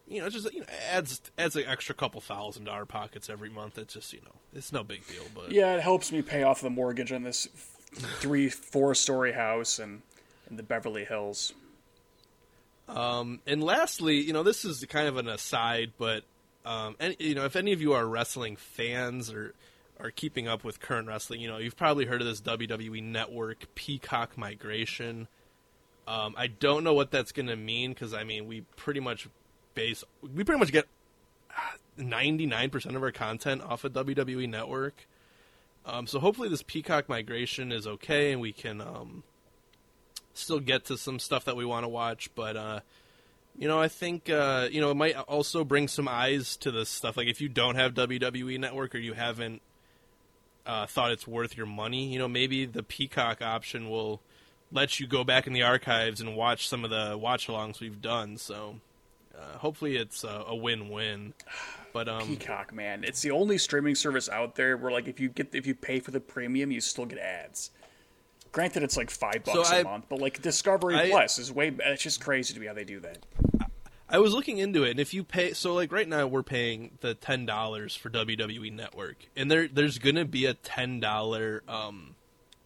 you know, it just you know, adds adds an extra couple thousand to our pockets every month. It's just you know, it's no big deal. But Yeah, it helps me pay off the mortgage on this three, four story house and in the Beverly Hills. Um, and lastly, you know, this is kind of an aside, but um, and you know, if any of you are wrestling fans or are keeping up with current wrestling, you know, you've probably heard of this WWE Network Peacock migration. Um, I don't know what that's going to mean because I mean, we pretty much base we pretty much get ninety nine percent of our content off of WWE Network. Um, so hopefully, this Peacock migration is okay, and we can um, still get to some stuff that we want to watch. But uh, you know, I think uh, you know it might also bring some eyes to this stuff. Like if you don't have WWE Network or you haven't uh, thought it's worth your money, you know, maybe the Peacock option will let you go back in the archives and watch some of the watch-alongs we've done. So uh, hopefully, it's a, a win-win. <sighs> <sighs> <sighs> But um, Peacock, man, it's the only streaming service out there where like if you get if you pay for the premium, you still get ads. Granted, it's like five So bucks a I- month, but like Discovery I- Plus is way. It's just crazy to me how they do that. I was looking into it, and if you pay, so like right now we're paying the ten dollars for WWE Network, and there there's gonna be a ten dollar um,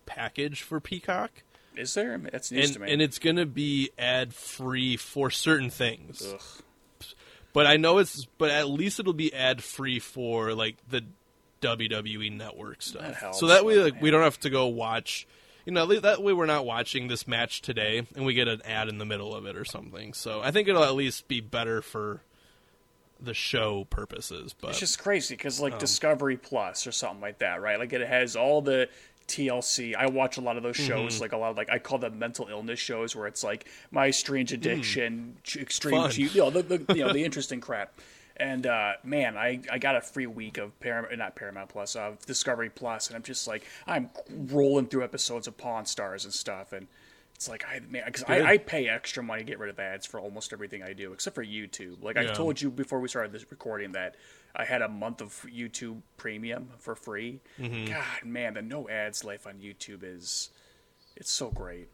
package for Peacock, Is there? That's news and to me. and it's gonna be ad free for certain things. Ugh. But I know it's, but at least it'll be ad free for like the WWE Network stuff. That helps, so that way, like, we don't have to go watch. You know, that way we're not watching this match today, and we get an ad in the middle of it or something. So I think it'll at least be better for the show purposes. But It's just crazy because like Um, Discovery Plus or something like that, right? Like it has all the TLC. I watch a lot of those Mm-hmm. shows, like a lot of like I call them mental illness shows, where it's like my strange addiction, ch- extreme, Mm. Fun. you know, the, the you know the <laughs> interesting crap. And uh, man, I, I got a free week of Paramount, not Paramount Plus, of Discovery Plus, and I'm just like I'm rolling through episodes of Pawn Stars and stuff, and it's like I man, because I, I pay extra money to get rid of ads for almost everything I do, except for YouTube. Like I told you before we started this recording that I had a month of YouTube Premium for free. Mm-hmm. God, man, the no ads life on YouTube is it's so great.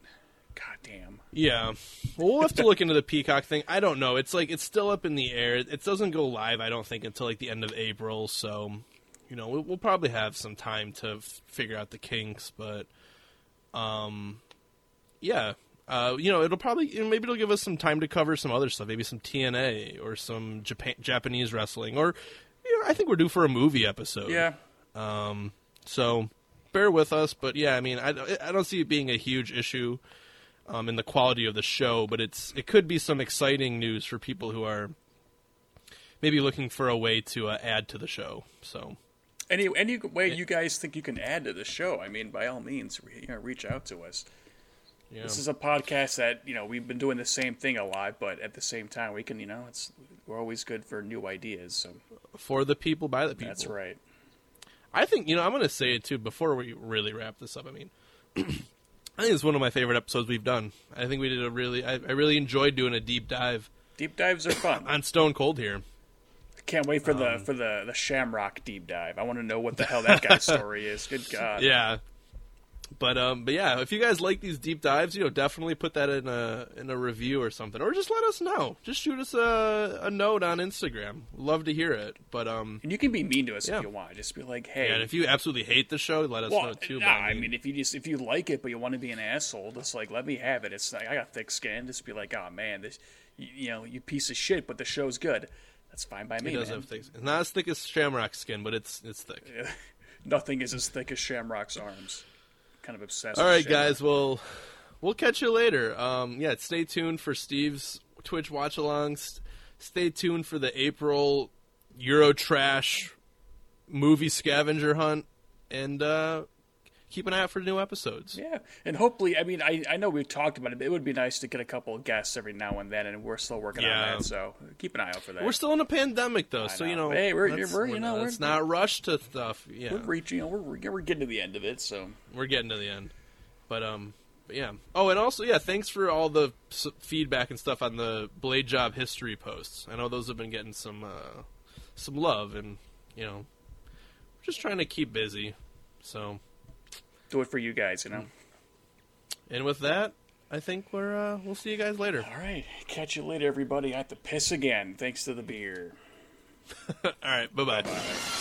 God damn. Yeah. Well, we'll have to look into the Peacock thing. I don't know. It's like it's still up in the air. It doesn't go live, I don't think, until like the end of April. So, you know, we'll, we'll probably have some time to f- figure out the kinks. But, um, yeah. Uh, you know, it'll probably you know, maybe it'll give us some time to cover some other stuff, maybe some TNA or some Japan, Japanese wrestling, or you know, I think we're due for a movie episode. Yeah. Um, so bear with us, but yeah, I mean, I, I don't see it being a huge issue um, in the quality of the show, but it's it could be some exciting news for people who are maybe looking for a way to uh, add to the show. So Any any way you guys think you can add to the show? I mean, by all means, re- you know, reach out to us. Yeah, This is a podcast that you know we've been doing the same thing a lot, but at the same time, we can you know it's we're always good for new ideas. So for the people, by the people. that's right. I think you know I'm going to say it too before we really wrap this up. I mean, <clears throat> I think it's one of my favorite episodes we've done. I think we did a really, I, I really enjoyed doing a deep dive Deep dives are fun. on Stone Cold here. Can't wait for Um, the for the the Shamrock deep dive. I want to know what the hell that guy's <laughs> story is. Good God. Yeah. But um, but yeah, if you guys like these deep dives, you know, definitely put that in a in a review or something, or just let us know. Just shoot us a, a note on Instagram. Love to hear it. But um, And you can be mean to us Yeah. if you want. Just be like, hey. yeah, and if you absolutely hate the show, let us well, know too. nah, but I mean, if you just if you like it but you want to be an asshole, just like let me have it. It's like I got thick skin. Just be like, oh man, this you, you know you piece of shit, but the show's good. That's fine by me, it does man. have thick. It's not as thick as Shamrock skin, but it's it's thick. <laughs> Nothing is as thick as Shamrock's arms. Kind of obsessed. All with guys. Well, we'll catch you later. Um, yeah, stay tuned for Steve's Twitch watch alongs. Stay tuned for the April Euro Trash movie scavenger hunt, and uh, keep an eye out for new episodes. Yeah, and hopefully, I mean, I, I know we've talked about it. but It would be nice to get a couple of guests every now and then, and we're still working Yeah. on that. So keep an eye out for that. We're still in a pandemic, though, so you know. know. Hey, we're- let's- we're- you know, we're- let's not rush to stuff. Yeah, We're reaching, you know, we're we're getting to the end of it. So we're getting to the end. But um, but yeah. Oh, and also yeah, thanks for all the s- feedback and stuff on the blade job history posts. I know those have been getting some uh, some love, and you know, we're just trying to keep busy. So, do it for you guys, you know. and with that, I think we're uh, we'll see you guys later. All right. Catch you later, everybody. I have to piss again, thanks to the beer. <laughs> All right. Bye bye.